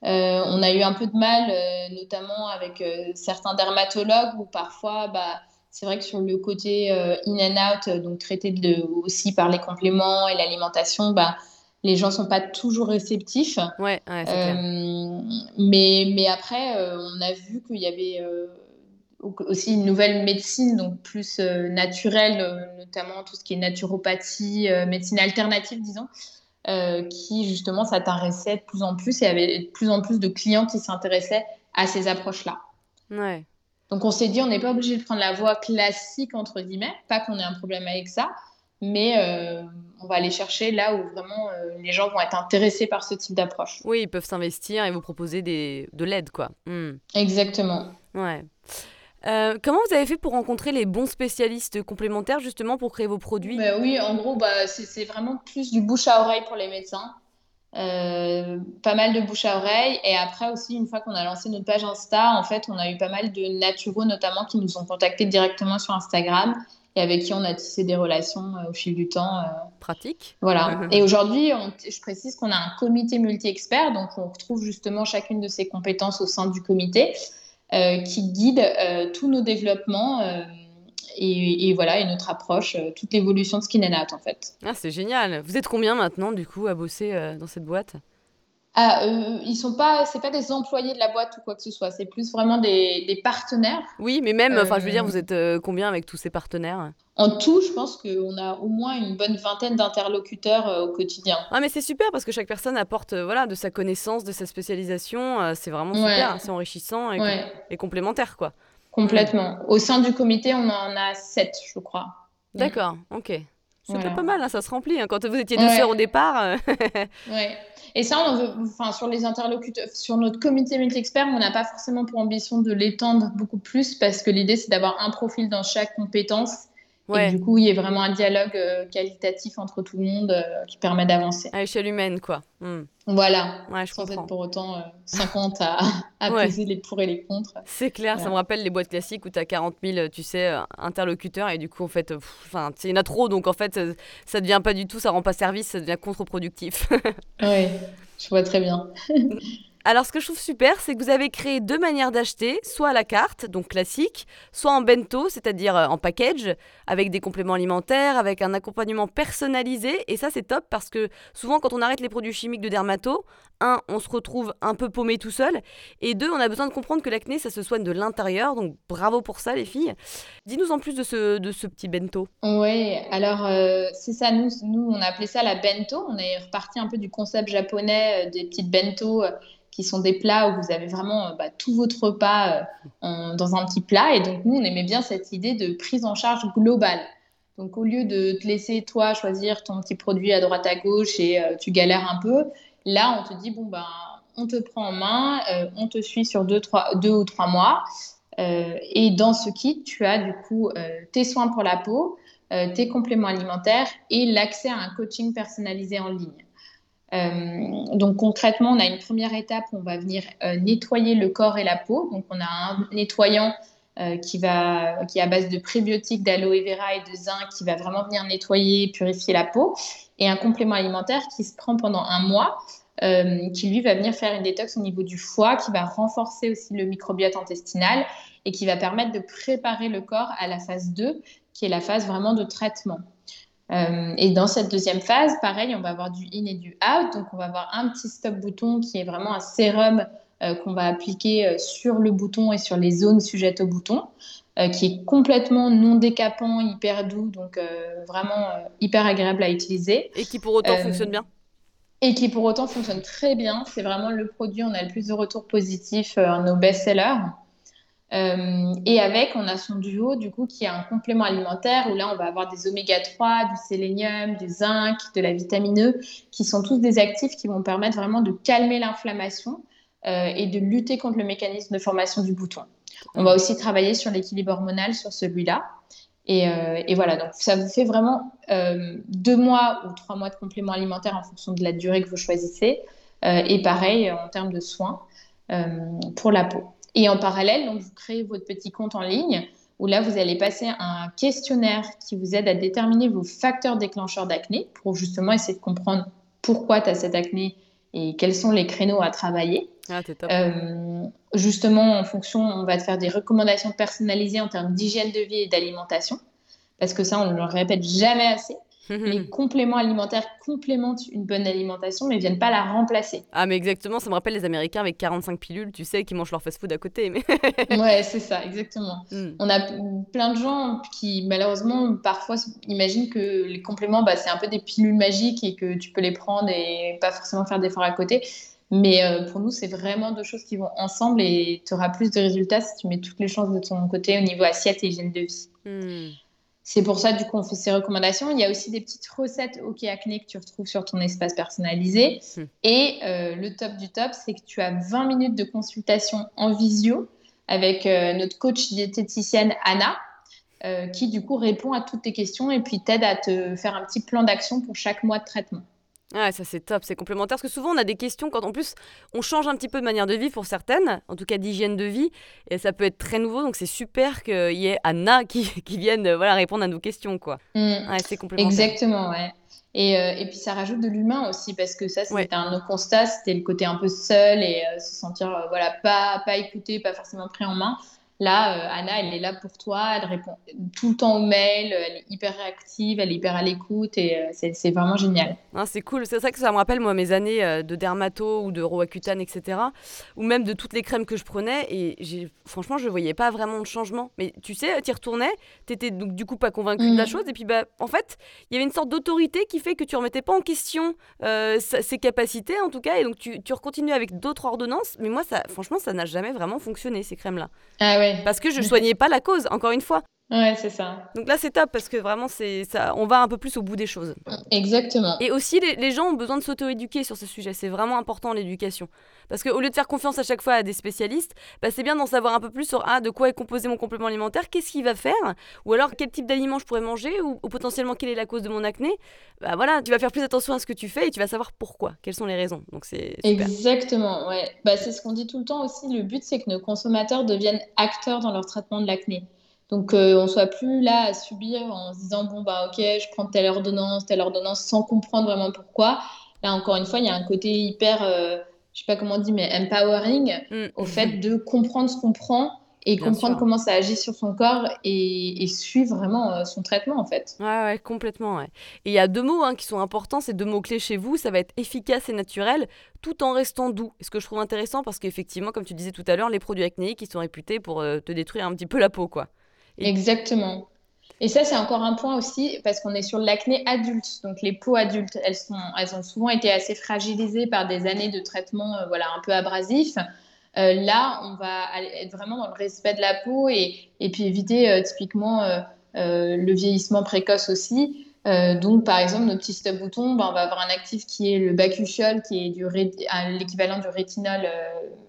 on a eu un peu de mal, notamment avec certains dermatologues où parfois, bah, c'est vrai que sur le côté in and out, donc traité de, aussi par les compléments et l'alimentation, bah, les gens sont pas toujours réceptifs. Ouais, ouais euh, mais, mais après, euh, on a vu qu'il y avait euh, aussi une nouvelle médecine, donc plus naturelle, notamment tout ce qui est naturopathie, médecine alternative, disons, qui justement s'intéressait de plus en plus et avait de plus en plus de clients qui s'intéressaient à ces approches-là. Ouais. Donc on s'est dit, on n'est pas obligé de prendre la voie classique, entre guillemets, pas qu'on ait un problème avec ça, mais euh, on va aller chercher là où vraiment euh, les gens vont être intéressés par ce type d'approche. Oui, ils peuvent s'investir et vous proposer des, de l'aide, quoi. Hmm. Exactement. Ouais. Euh, comment vous avez fait pour rencontrer les bons spécialistes complémentaires justement pour créer vos produits bah Oui, en gros, bah, c'est vraiment plus du bouche à oreille pour les médecins. pas mal de bouche à oreille. Et après aussi, une fois qu'on a lancé notre page Insta, en fait, on a eu pas mal de naturaux notamment qui nous ont contactés directement sur Instagram et avec qui on a tissé des relations euh, au fil du temps. Euh. Pratique. Voilà. (laughs) et aujourd'hui, je précise qu'on a un comité multi-expert, donc on retrouve justement chacune de ces compétences au sein du comité euh, qui guide tous nos développements. Et, voilà, et notre approche, toute l'évolution de Skin and Out en fait. Ah, c'est génial. Vous êtes combien maintenant du coup à bosser dans cette boîte? Ah, euh, ils sont pas, c'est pas des employés de la boîte ou quoi que ce soit, c'est plus vraiment des, des partenaires. Oui, mais même, enfin, je veux dire, vous euh, êtes euh, combien avec tous ces partenaires? En tout, je pense qu'on a au moins une bonne vingtaine d'interlocuteurs au quotidien. Ah, mais c'est super parce que chaque personne apporte, voilà, de sa connaissance, de sa spécialisation. c'est vraiment super, c'est enrichissant et, complémentaire, quoi. Complètement. Au sein du comité, on en a sept, je crois. D'accord, ok. C'est pas mal, hein, ça se remplit. Hein. Quand vous étiez deux sœurs au départ. (laughs) ouais. Et ça, on veut, enfin, sur les interlocuteurs, sur notre comité multi-expert, on n'a pas forcément pour ambition de l'étendre beaucoup plus parce que l'idée, c'est d'avoir un profil dans chaque compétence et du coup, il y a vraiment un dialogue euh, qualitatif entre tout le monde euh, qui permet d'avancer. À l'échelle humaine, quoi. Hmm. Voilà. Ouais, je Sans comprends. être pour autant 50 euh, à, (laughs) à peser les pour et les contre. C'est clair, ça me rappelle les boîtes classiques où tu as 40 000, tu sais, interlocuteurs et du coup, en fait, enfin, il y en a trop, donc en fait, ça, ça devient pas du tout, ça rend pas service, ça devient contre-productif. (laughs) oui, je vois très bien. (laughs) Alors, ce que je trouve super, c'est que vous avez créé deux manières d'acheter, soit à la carte, donc classique, soit en bento, c'est-à-dire euh, en package, avec des compléments alimentaires, avec un accompagnement personnalisé. Et ça, c'est top parce que souvent, quand on arrête les produits chimiques de dermato, un, on se retrouve un peu paumé tout seul, et deux, on a besoin de comprendre que l'acné, ça se soigne de l'intérieur. Donc, bravo pour ça, les filles. Dis-nous en plus de ce, de ce petit bento. Oui, alors euh, c'est ça, nous, nous, on a appelé ça la bento. On est reparti un peu du concept japonais euh, des petites bento sont des plats où vous avez vraiment euh, bah, tout votre repas euh, dans un petit plat. Et donc, nous, on aimait bien cette idée de prise en charge globale. Donc, au lieu de te laisser, toi, choisir ton petit produit à droite à gauche et euh, tu galères un peu, là, on te dit, bon, ben, on te prend en main, on te suit sur deux, trois, deux ou trois mois. et dans ce kit, tu as du coup tes soins pour la peau, tes compléments alimentaires et l'accès à un coaching personnalisé en ligne. Euh, donc concrètement, on a une première étape, on va venir euh, nettoyer le corps et la peau. Donc on a un nettoyant euh, qui, va, qui est à base de prébiotiques, d'aloe vera et de zinc, qui va vraiment venir nettoyer, purifier la peau, et un complément alimentaire qui se prend pendant un mois, qui lui va venir faire une détox au niveau du foie, qui va renforcer aussi le microbiote intestinal et qui va permettre de préparer le corps à la phase 2, qui est la phase vraiment de traitement. Euh, et dans cette deuxième phase, pareil, on va avoir du in et du out. Donc, on va avoir un petit stop bouton qui est vraiment un sérum euh, qu'on va appliquer euh, sur le bouton et sur les zones sujettes au bouton, qui est complètement non décapant, hyper doux, donc vraiment hyper agréable à utiliser. Et qui pour autant fonctionne bien et qui pour autant fonctionne très bien. C'est vraiment le produit, on a le plus de retours positifs, nos best-sellers. Euh, et avec, on a son duo, du coup, qui est un complément alimentaire où là, on va avoir des oméga 3, du sélénium, du zinc, de la vitamine E, qui sont tous des actifs qui vont permettre vraiment de calmer l'inflammation euh, et de lutter contre le mécanisme de formation du bouton. On va aussi travailler sur l'équilibre hormonal sur celui-là. Et, euh, et, voilà, donc ça vous fait vraiment deux mois ou trois mois de complément alimentaire en fonction de la durée que vous choisissez. et pareil en termes de soins pour la peau. Et en parallèle, donc, vous créez votre petit compte en ligne où là, vous allez passer un questionnaire qui vous aide à déterminer vos facteurs déclencheurs d'acné pour justement essayer de comprendre pourquoi tu as cette acné et quels sont les créneaux à travailler. Ah, top. Euh, justement, en fonction, on va te faire des recommandations personnalisées en termes d'hygiène de vie et d'alimentation. Parce que ça, on ne le répète jamais assez. Les (laughs) compléments alimentaires complémentent une bonne alimentation, mais viennent pas la remplacer. Ah, mais exactement, ça me rappelle les Américains avec 45 pilules, tu sais, qui mangent leur fast-food à côté. Mais... (laughs) ouais, c'est ça, exactement. Hmm. On a plein de gens qui, malheureusement, parfois imaginent que les compléments, bah, c'est un peu des pilules magiques et que tu peux les prendre et pas forcément faire d'efforts à côté. Mais euh, pour nous, c'est vraiment deux choses qui vont ensemble et tu auras plus de résultats si tu mets toutes les chances de ton côté au niveau assiette et hygiène de vie. Hmm. C'est pour ça, du coup, on fait ces recommandations. Il y a aussi des petites recettes OK Acné que tu retrouves sur ton espace personnalisé. Et euh, le top du top, c'est que tu as 20 minutes de consultation en visio avec euh, notre coach diététicienne Anna, euh, qui du coup répond à toutes tes questions et puis t'aide à te faire un petit plan d'action pour chaque mois de traitement. Ouais, ça c'est top, c'est complémentaire. Parce que souvent on a des questions quand en plus on change un petit peu de manière de vie pour certaines, en tout cas d'hygiène de vie, et ça peut être très nouveau. Donc c'est super qu'il y ait Anna qui, (laughs) qui vienne euh, voilà, répondre à nos questions. quoi. Mm. Ouais, c'est complémentaire. Exactement, ouais. Et, euh, et, puis ça rajoute de l'humain aussi, parce que ça c'était un de nos constats, c'était le côté un peu seul et euh, se sentir voilà, pas, pas écouté, pas forcément pris en main. Là, euh, Anna, elle est là pour toi, elle répond tout le temps aux mails, elle est hyper réactive, elle est hyper à l'écoute et euh, c'est vraiment génial. Ah, c'est cool, c'est ça que ça me rappelle moi mes années euh, de dermato ou de roaccutane, etc. Ou même de toutes les crèmes que je prenais et franchement je voyais pas vraiment de changement. Mais tu sais, tu y retournais, t'étais donc du coup pas convaincu de la mm. chose et puis bah en fait il y avait une sorte d'autorité qui fait que tu remettais pas en question ses capacités en tout cas et donc tu, tu recontinues avec d'autres ordonnances. Mais moi ça, franchement ça n'a jamais vraiment fonctionné ces crèmes là. Ah ouais. Parce que je ne soignais pas la cause, encore une fois. Ouais, c'est ça. Donc là, c'est top parce que vraiment, c'est ça, on va un peu plus au bout des choses. Exactement. Et aussi, les, gens ont besoin de s'auto-éduquer sur ce sujet. C'est vraiment important l'éducation. Parce qu'au lieu de faire confiance à chaque fois à des spécialistes, bah, c'est bien d'en savoir un peu plus sur ah, de quoi est composé mon complément alimentaire, qu'est-ce qu'il va faire, ou alors quel type d'aliment je pourrais manger, ou, potentiellement quelle est la cause de mon acné? Bah voilà, tu vas faire plus attention à ce que tu fais et tu vas savoir pourquoi, quelles sont les raisons? Donc c'est Exactement, ouais. Bah, c'est ce qu'on dit tout le temps aussi. Le but, c'est que nos consommateurs deviennent acteurs dans leur traitement de l'acné. Donc, euh, on ne soit plus là à subir en se disant, bon, bah, ok, je prends telle ordonnance, telle ordonnance, sans comprendre vraiment pourquoi. Là, encore une fois, il y a un côté hyper, euh, je sais pas comment on dit, mais empowering mm. au fait de comprendre ce qu'on prend et comprendre comment ça agit sur son corps et, suivre vraiment euh, son traitement, en fait. Ouais, ouais, complètement, ouais. Et il y a deux mots hein, qui sont importants, ces deux mots-clés chez vous, ça va être efficace et naturel, tout en restant doux. Et ce que je trouve intéressant, parce qu'effectivement, comme tu disais tout à l'heure, les produits acnéiques, ils sont réputés pour te détruire un petit peu la peau, quoi. Exactement. Et ça, c'est encore un point aussi, parce qu'on est sur l'acné adulte. Donc, les peaux adultes, elles, sont, elles ont souvent été assez fragilisées par des années de traitement euh, voilà, un peu abrasif. Euh, là, on va être vraiment dans le respect de la peau et, et puis éviter euh, typiquement le vieillissement précoce aussi. donc, par exemple, nos petits stop boutons, ben, on va avoir un actif qui est le bacuchiol, qui est l'équivalent du rétinol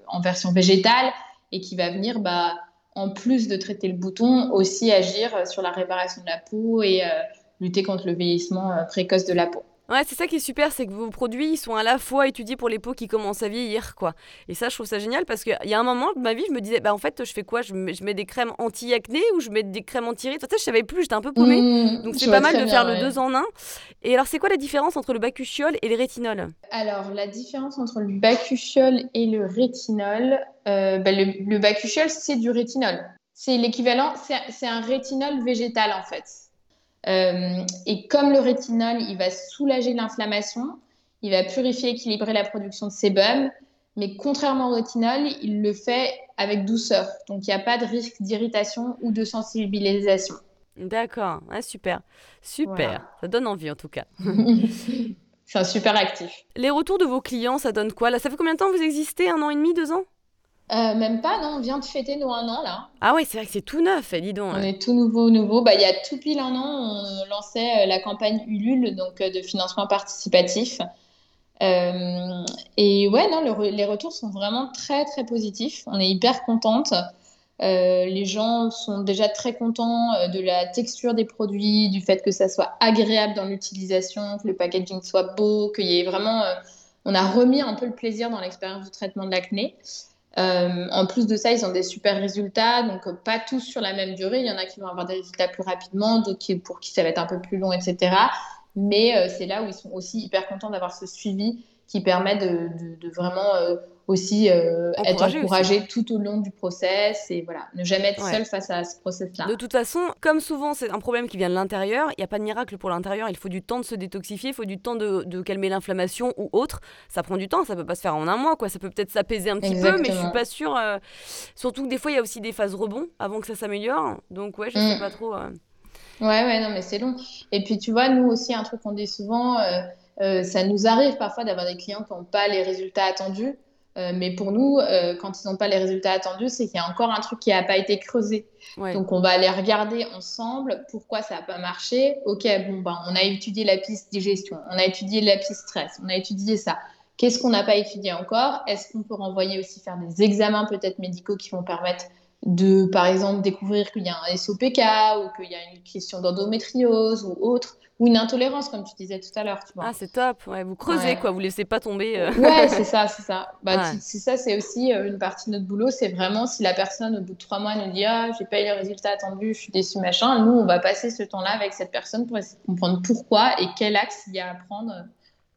en version végétale et qui va venir bah, en plus de traiter le bouton, aussi agir sur la réparation de la peau et euh, lutter contre le vieillissement euh, précoce de la peau. Ouais, c'est ça qui est super, c'est que vos produits ils sont à la fois étudiés pour les peaux qui commencent à vieillir, quoi. Et ça, je trouve ça génial parce qu'il y a un moment de ma vie, je me disais, bah en fait, je fais quoi? Je mets, je mets, des crèmes anti-acné ou je mets des crèmes anti-rides? Sais, je savais plus, j'étais un peu paumée. Mmh, Donc c'est pas mal de faire le deux en un. Et alors, c'est quoi la différence entre le bacuchiol et le rétinol? Alors, la différence entre le bacuchiol et le rétinol, euh, bah, le, le bacuchiol, c'est du rétinol. C'est l'équivalent, c'est un rétinol végétal en fait. Euh, et comme le rétinol, il va soulager l'inflammation, il va purifier, équilibrer la production de sébum, mais contrairement au rétinol, il le fait avec douceur. Donc il n'y a pas de risque d'irritation ou de sensibilisation. D'accord, super. Super, ça donne envie en tout cas. (laughs) C'est un super actif. Les retours de vos clients, ça donne quoi? Là, ça fait combien de temps vous existez? Un an et demi, deux ans? Euh, même pas, non, on vient de fêter nos un an là. Ah oui, c'est vrai que c'est tout neuf, eh, dis donc. On est tout nouveau, nouveau. Bah, il y a tout pile un an, on lançait euh, la campagne Ulule, donc euh, de financement participatif. et ouais, non, les retours sont vraiment très, très positifs. On est hyper contente. les gens sont déjà très contents de la texture des produits, du fait que ça soit agréable dans l'utilisation, que le packaging soit beau, qu'il y ait vraiment. on a remis un peu le plaisir dans l'expérience du traitement de l'acné. Euh, en plus de ça, ils ont des super résultats, donc euh, pas tous sur la même durée. Il y en a qui vont avoir des résultats plus rapidement, d'autres pour qui ça va être un peu plus long, etc. Mais euh, c'est là où ils sont aussi hyper contents d'avoir ce suivi qui permet de, de, vraiment aussi euh, être encouragé tout au long du process et voilà, ne jamais être seul face à ce process-là. De toute façon, comme souvent c'est un problème qui vient de l'intérieur, il n'y a pas de miracle pour l'intérieur, il faut du temps de se détoxifier, il faut du temps de, de calmer l'inflammation ou autre. Ça prend du temps, ça peut pas se faire en un mois, quoi. ça peut peut-être s'apaiser un petit peu, mais je suis pas sûre. Euh, surtout que des fois il y a aussi des phases rebond avant que ça s'améliore, donc ouais, je sais mm. pas trop. Euh. Ouais, ouais, non, mais c'est long. Et puis tu vois, nous aussi, un truc qu'on dit souvent, ça nous arrive parfois d'avoir des clients qui n'ont pas les résultats attendus. Euh, mais pour nous, euh, quand ils n'ont pas les résultats attendus, c'est qu'il y a encore un truc qui n'a pas été creusé. Donc on va aller regarder ensemble pourquoi ça n'a pas marché. Ok, bon, ben, on a étudié la piste digestion, on a étudié la piste stress, on a étudié ça. Qu'est-ce qu'on n'a pas étudié encore? Est-ce qu'on peut renvoyer aussi faire des examens peut-être médicaux qui vont permettre de, par exemple, découvrir qu'il y a un SOPK ou qu'il y a une question d'endométriose ou autre ou une intolérance, comme tu disais tout à l'heure. Ah, c'est top. Ouais, vous creusez, quoi. Vous laissez pas tomber. Euh. Ouais, c'est ça, c'est ça. Bah, (laughs) c'est ça, c'est aussi euh, une partie de notre boulot. C'est vraiment si la personne, au bout de trois mois, nous dit Ah, j'ai pas eu les résultats attendus, je suis déçue, machin. Nous, on va passer ce temps-là avec cette personne pour essayer de comprendre pourquoi et quel axe il y a à prendre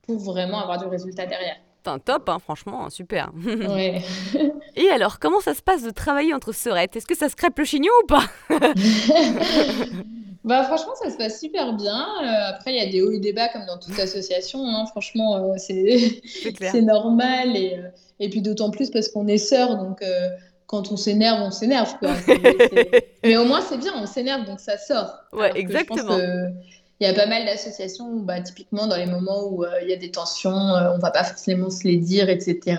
pour vraiment avoir du résultat derrière. Un top, hein, franchement, super. (laughs) Ouais. (laughs) Et alors, comment ça se passe de travailler entre sœurettes Est-ce que ça se crêpe le chignon ou pas? (laughs) Bah franchement, ça se passe super bien. Euh, après, il y a des hauts et des bas comme dans toute association. Hein. Franchement, euh, c'est normal. Et, euh, et puis d'autant plus parce qu'on est sœurs, donc quand on s'énerve, on s'énerve. Mais au moins, c'est bien, on s'énerve, donc ça sort. Ouais, exactement. Il y a pas mal d'associations où, bah, typiquement, dans les moments où il y a des tensions, on va pas forcément se les dire, etc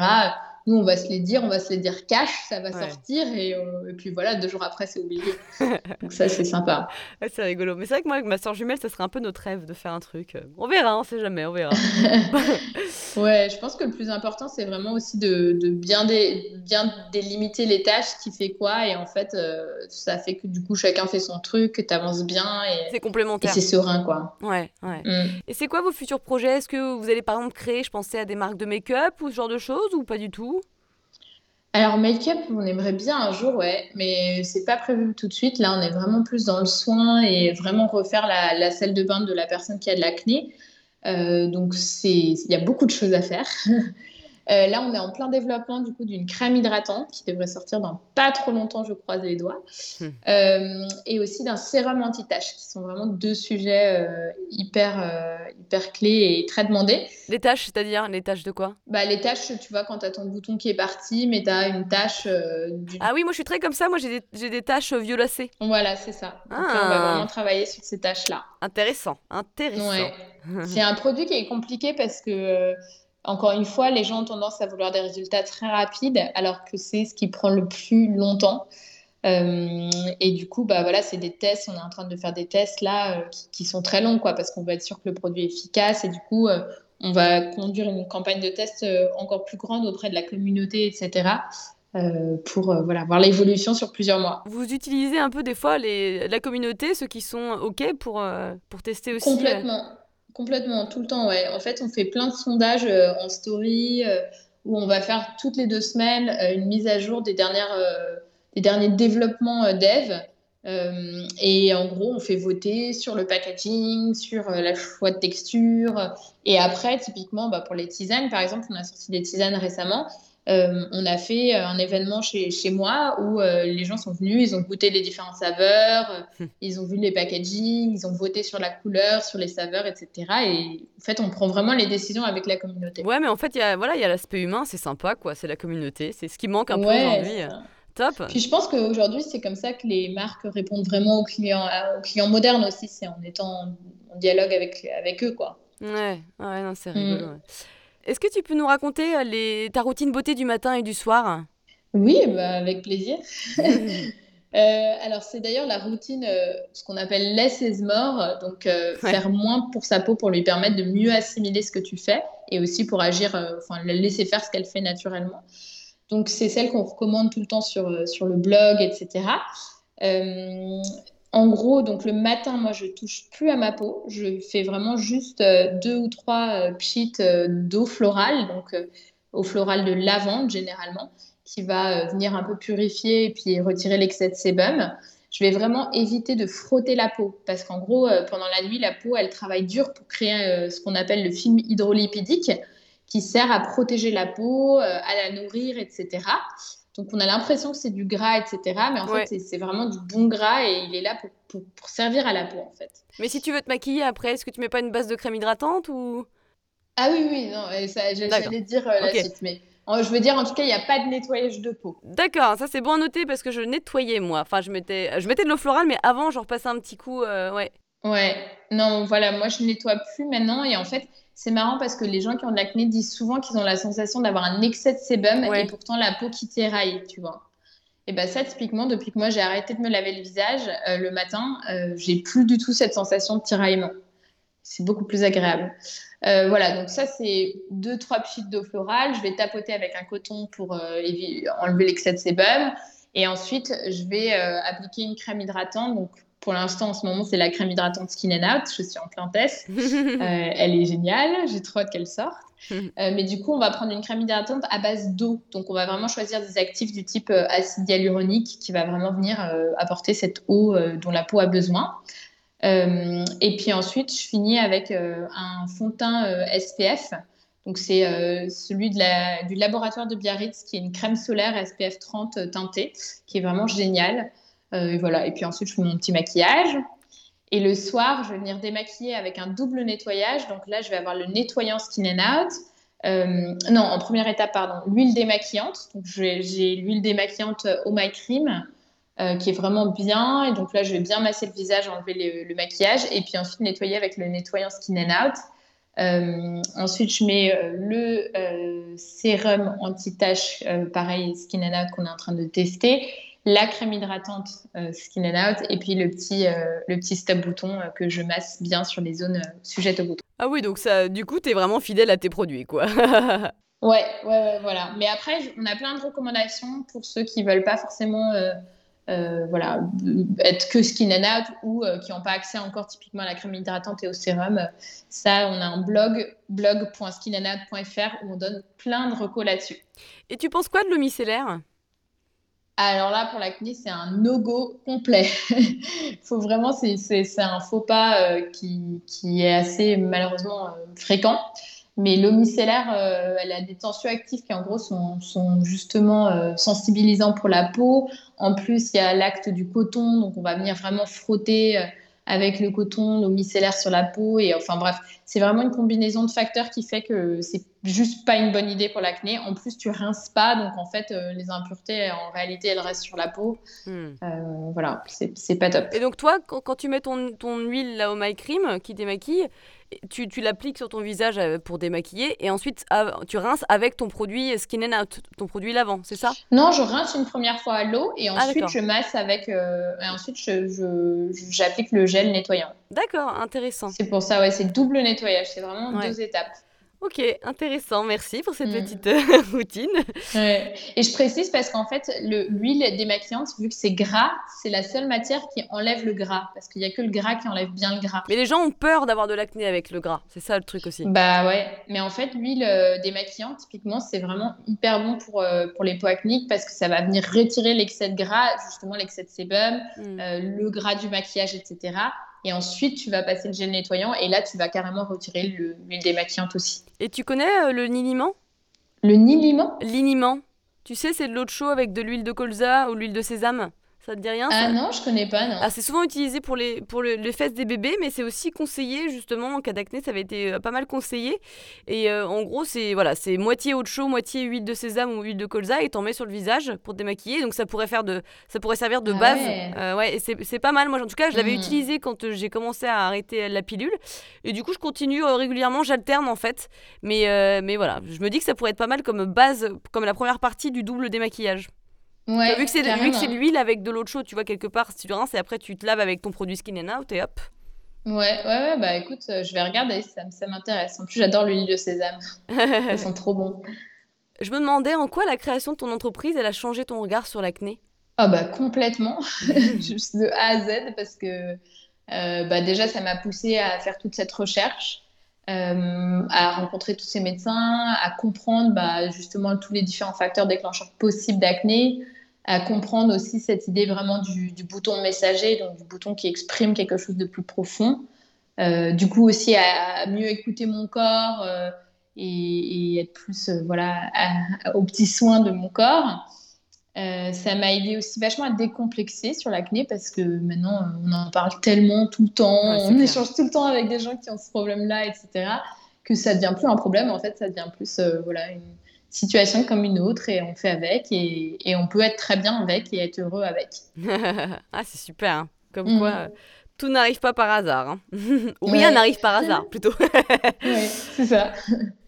nous, on va se les dire, on va se les dire cash, ça va sortir, euh, et, puis voilà, deux jours après, c'est oublié. (laughs) Donc ça, c'est sympa. c'est rigolo. Mais c'est vrai que moi, avec ma soeur jumelle, ça serait un peu notre rêve de faire un truc. Euh, on verra, on sait jamais, on verra. (laughs) ouais, je pense que le plus important, c'est vraiment aussi de, bien, bien délimiter les tâches, qui fait quoi, et en fait, euh, ça fait que du coup, chacun fait son truc, que tu avances bien, et c'est complémentaire. Et c'est serein, quoi. Ouais, ouais. Mm. Et c'est quoi vos futurs projets? Est-ce que vous allez par exemple créer, je pensais à des marques de make-up ou ce genre de choses, ou pas du tout? Alors, make-up, on aimerait bien un jour, ouais, mais c'est pas prévu tout de suite. Là, on est vraiment plus dans le soin et vraiment refaire la, salle de bain de la personne qui a de l'acné. Euh, donc, il y a beaucoup de choses à faire. (laughs) Euh, là, on est en plein développement du coup d'une crème hydratante qui devrait sortir dans pas trop longtemps, je croise les doigts, hmm. euh, et aussi d'un sérum anti-taches, qui sont vraiment deux sujets euh, hyper hyper clés et très demandés. Les taches, c'est-à-dire les taches de quoi? Bah les taches, tu vois, quand tu as ton bouton qui est parti, mais tu as une tache. Ah oui, moi je suis très comme ça. Moi j'ai des, des taches violacées. Voilà, c'est ça. Donc, on va ah. vraiment travailler sur ces taches-là. Intéressant, intéressant. Ouais. (laughs) c'est un produit qui est compliqué parce que encore une fois, les gens ont tendance à vouloir des résultats très rapides, alors que c'est ce qui prend le plus longtemps. Euh, et du coup, bah voilà, c'est des tests. On est en train de faire des tests là euh, qui, sont très longs, quoi, parce qu'on veut être sûr que le produit est efficace. Et du coup, euh, on va conduire une campagne de tests encore plus grande auprès de la communauté, etc. pour voilà, voir l'évolution sur plusieurs mois. Vous utilisez un peu des fois les, la communauté, ceux qui sont OK pour, pour tester aussi Complètement. Complètement, tout le temps, ouais. En fait, on fait plein de sondages euh, en story euh, où on va faire toutes les deux semaines euh, une mise à jour des, dernières, des derniers développements dev. et en gros, on fait voter sur le packaging, sur la choix de texture. Et après, typiquement, bah, pour les tisanes, par exemple, on a sorti des tisanes récemment. Euh, on a fait euh, un événement chez, chez moi où euh, les gens sont venus, ils ont goûté les différentes saveurs, hum. ils ont vu les packaging, ils ont voté sur la couleur, sur les saveurs, etc. Et en fait, on prend vraiment les décisions avec la communauté. Ouais, mais en fait, il y a voilà, l'aspect humain, c'est sympa, quoi. C'est la communauté, c'est ce qui manque un peu aujourd'hui. Top. Puis je pense qu'aujourd'hui, c'est comme ça que les marques répondent vraiment aux clients, aux clients modernes aussi, c'est en étant en dialogue avec, avec eux, quoi. Ouais, ouais, non, c'est rigolo. Hum. Est-ce que tu peux nous raconter euh, les... ta routine beauté du matin et du soir? Oui, bah, avec plaisir. (laughs) Euh, alors, c'est d'ailleurs la routine, euh, ce qu'on appelle less is more, donc faire moins pour sa peau pour lui permettre de mieux assimiler ce que tu fais et aussi pour agir, enfin, la laisser faire ce qu'elle fait naturellement. Donc, c'est celle qu'on recommande tout le temps sur, sur le blog, etc. En gros, donc le matin, moi, je touche plus à ma peau. Je fais vraiment juste euh, deux ou trois euh, euh, d'eau florale, donc eau florale de lavande généralement, qui va venir un peu purifier et puis retirer l'excès de sébum. Je vais vraiment éviter de frotter la peau parce qu'en gros, pendant la nuit, la peau, elle travaille dur pour créer ce qu'on appelle le film hydrolipidique qui sert à protéger la peau, à la nourrir, etc. Donc on a l'impression que c'est du gras, etc. Mais en fait, c'est vraiment du bon gras et il est là pour, servir à la peau, en fait. Mais si tu veux te maquiller après, est-ce que tu mets pas une base de crème hydratante ou? Ah oui, oui, non, j'allais dire euh, la suite, mais je veux dire, en tout cas, il n'y a pas de nettoyage de peau. D'accord, ça c'est bon à noter parce que je nettoyais moi. Enfin, je mettais, je mettais de l'eau florale, mais avant, je repassais un petit coup, euh, ouais. Ouais, non, voilà, moi je nettoie plus maintenant et en fait, c'est marrant parce que les gens qui ont de l'acné disent souvent qu'ils ont la sensation d'avoir un excès de sébum et pourtant la peau qui t'éraille, tu vois. Et bien ça, typiquement, depuis que moi j'ai arrêté de me laver le visage euh, le matin, euh, j'ai plus du tout cette sensation de tiraillement. C'est beaucoup plus agréable. Euh, voilà, donc ça c'est deux, trois petites d'eau florale. Je vais tapoter avec un coton pour enlever l'excès de sébum. Et ensuite, je vais appliquer une crème hydratante. Donc pour l'instant, en ce moment, c'est la crème hydratante Skin and Out. Je suis en plein test. (laughs) Euh, elle est géniale. J'ai trop hâte qu'elle sorte. (laughs) Euh, mais du coup, on va prendre une crème hydratante à base d'eau. Donc, on va vraiment choisir des actifs du type euh, acide hyaluronique qui va vraiment venir apporter cette eau dont la peau a besoin. et puis ensuite, je finis avec un fond de teint SPF. Donc, c'est celui de la, du laboratoire de Biarritz, qui est une crème solaire SPF 30 teintée, qui est vraiment géniale. Euh, et voilà. Et puis ensuite, je fais mon petit maquillage. Et le soir, je vais venir démaquiller avec un double nettoyage. Donc là, je vais avoir le nettoyant Skin and Out. Euh, non, en première étape, pardon, l'huile démaquillante. Donc j'ai l'huile démaquillante My Cream qui est vraiment bien. Et donc là, je vais bien masser le visage, enlever le, maquillage et puis ensuite nettoyer avec le nettoyant Skin and Out. ensuite, je mets le sérum anti-tache, pareil, Skin and Out qu'on est en train de tester la crème hydratante euh, Skin and Out et puis le petit, euh, le petit stop bouton euh, que je masse bien sur les zones sujettes au bouton. Ah oui, donc ça, du coup, tu es vraiment fidèle à tes produits, quoi. (laughs) ouais, ouais, ouais, voilà. Mais après, on a plein de recommandations pour ceux qui veulent pas forcément voilà, être que Skin and Out ou qui n'ont pas accès encore typiquement à la crème hydratante et au sérum. Ça, on a un blog, blog.skinandout.fr où on donne plein de recos là-dessus. Et tu penses quoi de l'eau micellaire alors là, pour l'acné, c'est un no-go complet. (laughs) faut vraiment, c'est un faux pas euh, qui, est assez malheureusement euh, fréquent. Mais l'eau micellaire, euh, elle a des tensioactifs qui en gros sont, sont justement sensibilisants pour la peau. En plus, il y a l'acte du coton, donc on va venir vraiment frotter avec le coton, l'eau micellaire sur la peau. Et enfin bref, c'est vraiment une combinaison de facteurs qui fait que c'est juste pas une bonne idée pour l'acné. En plus, tu rinces pas, donc en fait, euh, les impuretés, en réalité, elles restent sur la peau. Hmm. Euh, voilà, c'est pas top. Et donc toi, quand, tu mets ton, ton huile là au My Cream qui démaquille, tu, tu l'appliques sur ton visage euh, pour démaquiller et ensuite tu rinces avec ton produit Skin and Out, ton produit lavant, c'est ça? Non, je rince une première fois à l'eau et ah, ensuite je masse avec euh, et ensuite j'applique je, le gel nettoyant. D'accord, intéressant. C'est pour ça, ouais, c'est double nettoyage, c'est vraiment deux étapes. Ok, intéressant, merci pour cette Mm. petite euh, (laughs) routine. Ouais. Et je précise parce qu'en fait, le- l'huile démaquillante, vu que c'est gras, c'est la seule matière qui enlève le gras. Parce qu'il n'y a que le gras qui enlève bien le gras. Mais les gens ont peur d'avoir de l'acné avec le gras, c'est ça le truc aussi. Bah ouais, mais en fait, l'huile euh, démaquillante, typiquement, c'est vraiment hyper bon pour, euh, pour les peaux acniques parce que ça va venir retirer l'excès de gras, justement l'excès de sébum, Mm. le gras du maquillage, etc. Et ensuite, tu vas passer le gel nettoyant et là, tu vas carrément retirer le- l'huile démaquillante aussi. Et tu connais euh, le liniment? Le niliment Liniment. Tu sais, c'est de l'eau de chaud avec de l'huile de colza ou l'huile de sésame? Ça te dit rien ça Ah non, je connais pas, non. Ah, c'est souvent utilisé pour les, pour le- les fesses des bébés, mais c'est aussi conseillé justement en cas d'acné, ça avait été euh, pas mal conseillé. Et euh, en gros, c'est voilà, c'est moitié eau de chaud, moitié huile de sésame ou huile de colza, et t'en mets sur le visage pour te démaquiller. Donc ça pourrait faire de, ça pourrait servir de Ah base. ouais. Euh, ouais, c'est c'est pas mal. Moi, en tout cas, je l'avais Mhm. utilisé quand j'ai commencé à arrêter la pilule. Et du coup, je continue euh, régulièrement, j'alterne en fait. Mais mais voilà, je me dis que ça pourrait être pas mal comme base, comme la première partie du double démaquillage. Ouais, vu que c'est de l'huile avec de l'eau de chaude, tu vois quelque part, si tu rinces et après tu te laves avec ton produit Skin and Out et hop. Ouais, ouais, ouais, bah écoute, euh, je vais regarder, ça, ça m'intéresse. En plus, j'adore l'huile de sésame, (laughs) elles sont trop bons. Je me demandais en quoi la création de ton entreprise, elle a changé ton regard sur l'acné? Ah bah complètement, (laughs) juste de A à Z, parce que euh, bah déjà, ça m'a poussé à faire toute cette recherche, euh, à rencontrer tous ces médecins, à comprendre bah, justement tous les différents facteurs déclencheurs possibles d'acné, à comprendre aussi cette idée vraiment du, du bouton messager, donc du bouton qui exprime quelque chose de plus profond. Euh, du coup aussi à mieux écouter mon corps euh, et, et être plus euh, voilà à- aux petits soins de mon corps. Euh, ça m'a aidé aussi vachement à décomplexer sur l'acné parce que maintenant on en parle tellement tout le temps, Ouais, on clair. échange tout le temps avec des gens qui ont ce problème-là, etc. Que ça devient plus un problème en fait, ça devient plus voilà une situation comme une autre et on fait avec et, et on peut être très bien avec et être heureux avec. (laughs) ah, c'est super. hein. Comme Mhm. quoi, euh, tout n'arrive pas par hasard. hein. (laughs) Ou rien Ouais. n'arrive par hasard, (laughs) plutôt. Ouais, c'est ça.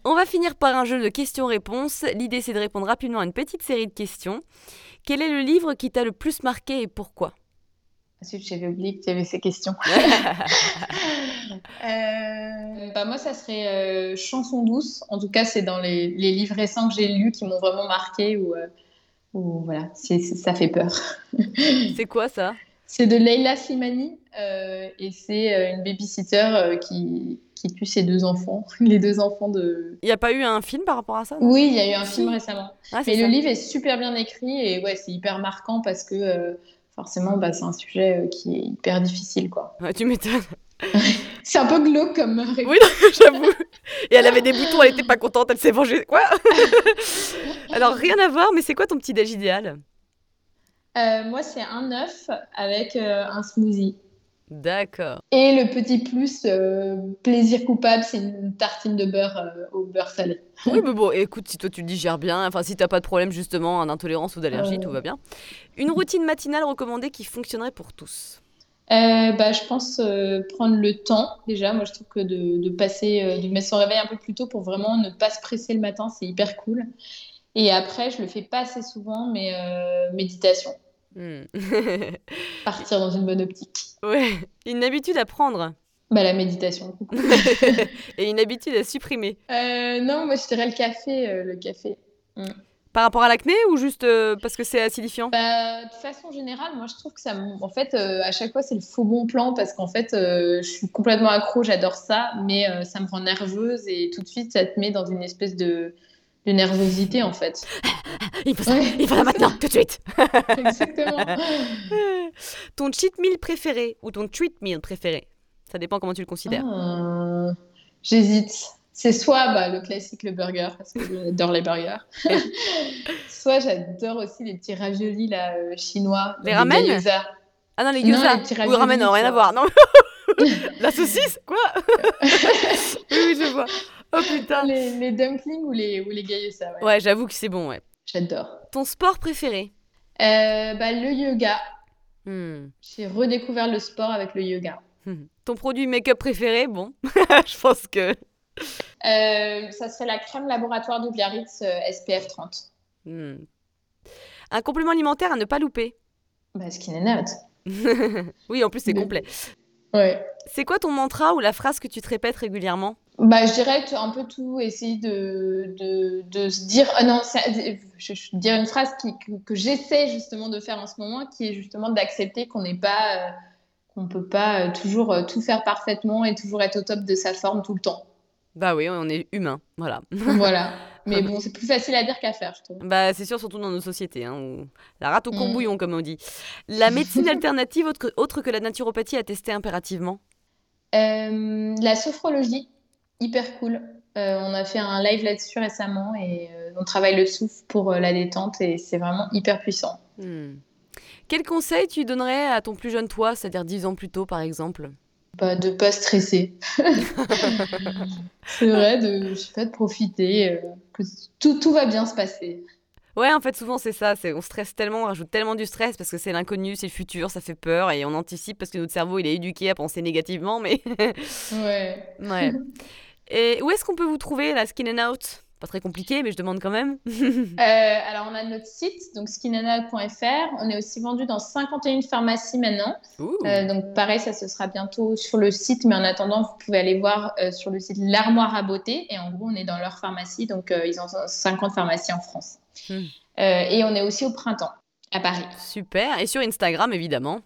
On va finir par un jeu de questions-réponses. L'idée, c'est de répondre rapidement à une petite série de questions. Quel est le livre qui t'a le plus marqué et pourquoi? Ensuite, j'avais oublié que tu avais ces questions. (laughs) Euh, bah moi, ça serait euh, Chanson douce. En tout cas, c'est dans les, les livres récents que j'ai lus qui m'ont vraiment marqué ou voilà, ça fait peur. (laughs) C'est quoi ça? C'est de Leila Slimani euh, et c'est euh, une babysitter euh, qui, qui tue ses deux enfants, (laughs) les deux enfants de. Il n'y a pas eu un film par rapport à ça? Oui, il y a eu un film récemment. Ah, Mais le livre est super bien écrit et ouais, c'est hyper marquant parce que euh, forcément, bah, c'est un sujet euh, qui est hyper difficile, quoi. Ouais, tu m'étonnes. (laughs) C'est un peu glauque comme réponse. Oui, (laughs) j'avoue. Et elle avait des boutons, elle était pas contente, elle s'est vengée. Quoi (laughs) Alors, rien à voir, mais c'est quoi ton petit déj idéal? Euh, moi, c'est un œuf avec euh, un smoothie. D'accord. Et le petit plus, euh, plaisir coupable, c'est une tartine de beurre euh, au beurre salé. Oui, mais bon, écoute, si toi tu digères bien, enfin, si t'as pas de problème justement d'intolérance ou d'allergie, Euh. tout va bien. Une routine matinale recommandée qui fonctionnerait pour tous. Bah, je pense prendre le temps déjà. Moi, je trouve que de, de passer, de mettre son réveil un peu plus tôt pour vraiment ne pas se presser le matin, c'est hyper cool. Et après, je le fais pas assez souvent, mais méditation. Hmm. (laughs) Partir dans une bonne optique. ouais, une habitude à prendre Bah, la méditation. (laughs) et une habitude à supprimer. Euh, non, moi, je dirais le café. euh, le café. Par rapport à l'acné ou juste euh, parce que c'est acidifiant? Bah, de façon générale, moi je trouve que ça, en fait, euh, à chaque fois c'est le faux bon plan parce qu'en fait, euh, je suis complètement accro, j'adore ça, mais ça me rend nerveuse et tout de suite ça te met dans une espèce de, de nervosité en fait. (laughs) Il faut ça, Ouais. il faut ça maintenant, tout de suite. (laughs) Exactement. (laughs) ton cheat meal préféré ou ton treat meal préféré? Ça dépend comment tu le considères. Euh, J'hésite. C'est soit bah, le classique, le burger, parce que j'adore les burgers. soit j'adore aussi les petits raviolis là, euh, chinois. Les ramen gyoza. Ah non, les Non, gyoza les ou ramen, non, rien à voir. Non. La saucisse Quoi Oui, oui, je vois. (laughs) Oh putain. Les, les dumplings ou les, ou les gyoza, ouais. Ouais, j'avoue que c'est bon, ouais. J'adore. Ton sport préféré? Euh, bah, le yoga. Hmm. J'ai redécouvert le sport avec le yoga. Hmm. Ton produit make-up préféré? Bon, (laughs) je pense que. Euh, ça serait la crème laboratoire de Biarritz euh, SPF 30. Hmm. Un complément alimentaire à ne pas louper? Bah, skin and out. oui, en plus c'est Le- complet. Ouais. C'est quoi ton mantra ou la phrase que tu te répètes régulièrement? Bah, je dirais un peu tout, essayer de, de, de se dire, oh non, je, je dire une phrase qui, que, j'essaie justement de faire en ce moment, qui est justement d'accepter qu'on n'est pas, euh, qu'on peut pas euh, toujours euh, tout faire parfaitement et toujours être au top de sa forme tout le temps. Bah oui, on est humain, voilà. (laughs) voilà. Mais bon, c'est plus facile à dire qu'à faire, je trouve. Bah, c'est sûr, surtout dans nos sociétés. Hein, La rate au mm. courbouillon, comme on dit. La (laughs) médecine alternative, autre, autre que la naturopathie, à tester impérativement? La sophrologie hyper cool. Euh, on a fait un live là-dessus récemment et euh, on travaille le souffle pour euh, la détente et c'est vraiment hyper puissant. Hmm. Quel conseil tu donnerais à ton plus jeune toi, c'est-à-dire 10 ans plus tôt par exemple? Bah, De pas stresser. (laughs) c'est vrai, de, je sais pas, de profiter, que tout, tout va bien se passer. Ouais, en fait, souvent c'est ça. C'est on stresse tellement, on rajoute tellement du stress parce que c'est l'inconnu, c'est le futur, ça fait peur et on anticipe parce que notre cerveau il est éduqué à penser négativement. Mais ouais. (laughs) ouais. (laughs) Et où est-ce qu'on peut vous trouver, la Skin and Out? Pas très compliqué, mais je demande quand même. (laughs) Euh, alors, on a notre site, donc skinandout.fr. On est aussi vendu dans 51 pharmacies maintenant. Euh, donc, pareil, ça, ce sera bientôt sur le site. Mais en attendant, vous pouvez aller voir euh, sur le site L'Armoire à beauté. Et en gros, on est dans leur pharmacie. Donc, ils ont 50 pharmacies en France. Hmm. et on est aussi au printemps, à Paris. Super. Et sur Instagram, évidemment.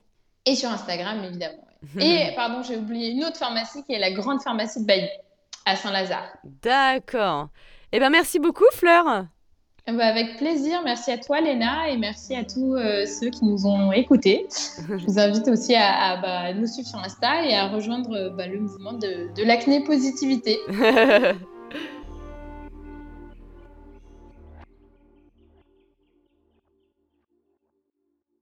Et sur Instagram, évidemment. et, (laughs) pardon, j'ai oublié une autre pharmacie qui est la Grande Pharmacie de Bailly à Saint-Lazare. D'accord. Eh bien, merci beaucoup, Fleur. Eh ben, avec plaisir. Merci à toi, Léna, et merci à tous euh, ceux qui nous ont écoutés. (laughs) Je vous invite aussi à, bah, nous suivre sur Insta et à rejoindre bah, le mouvement de, de l'acné positivité. (laughs)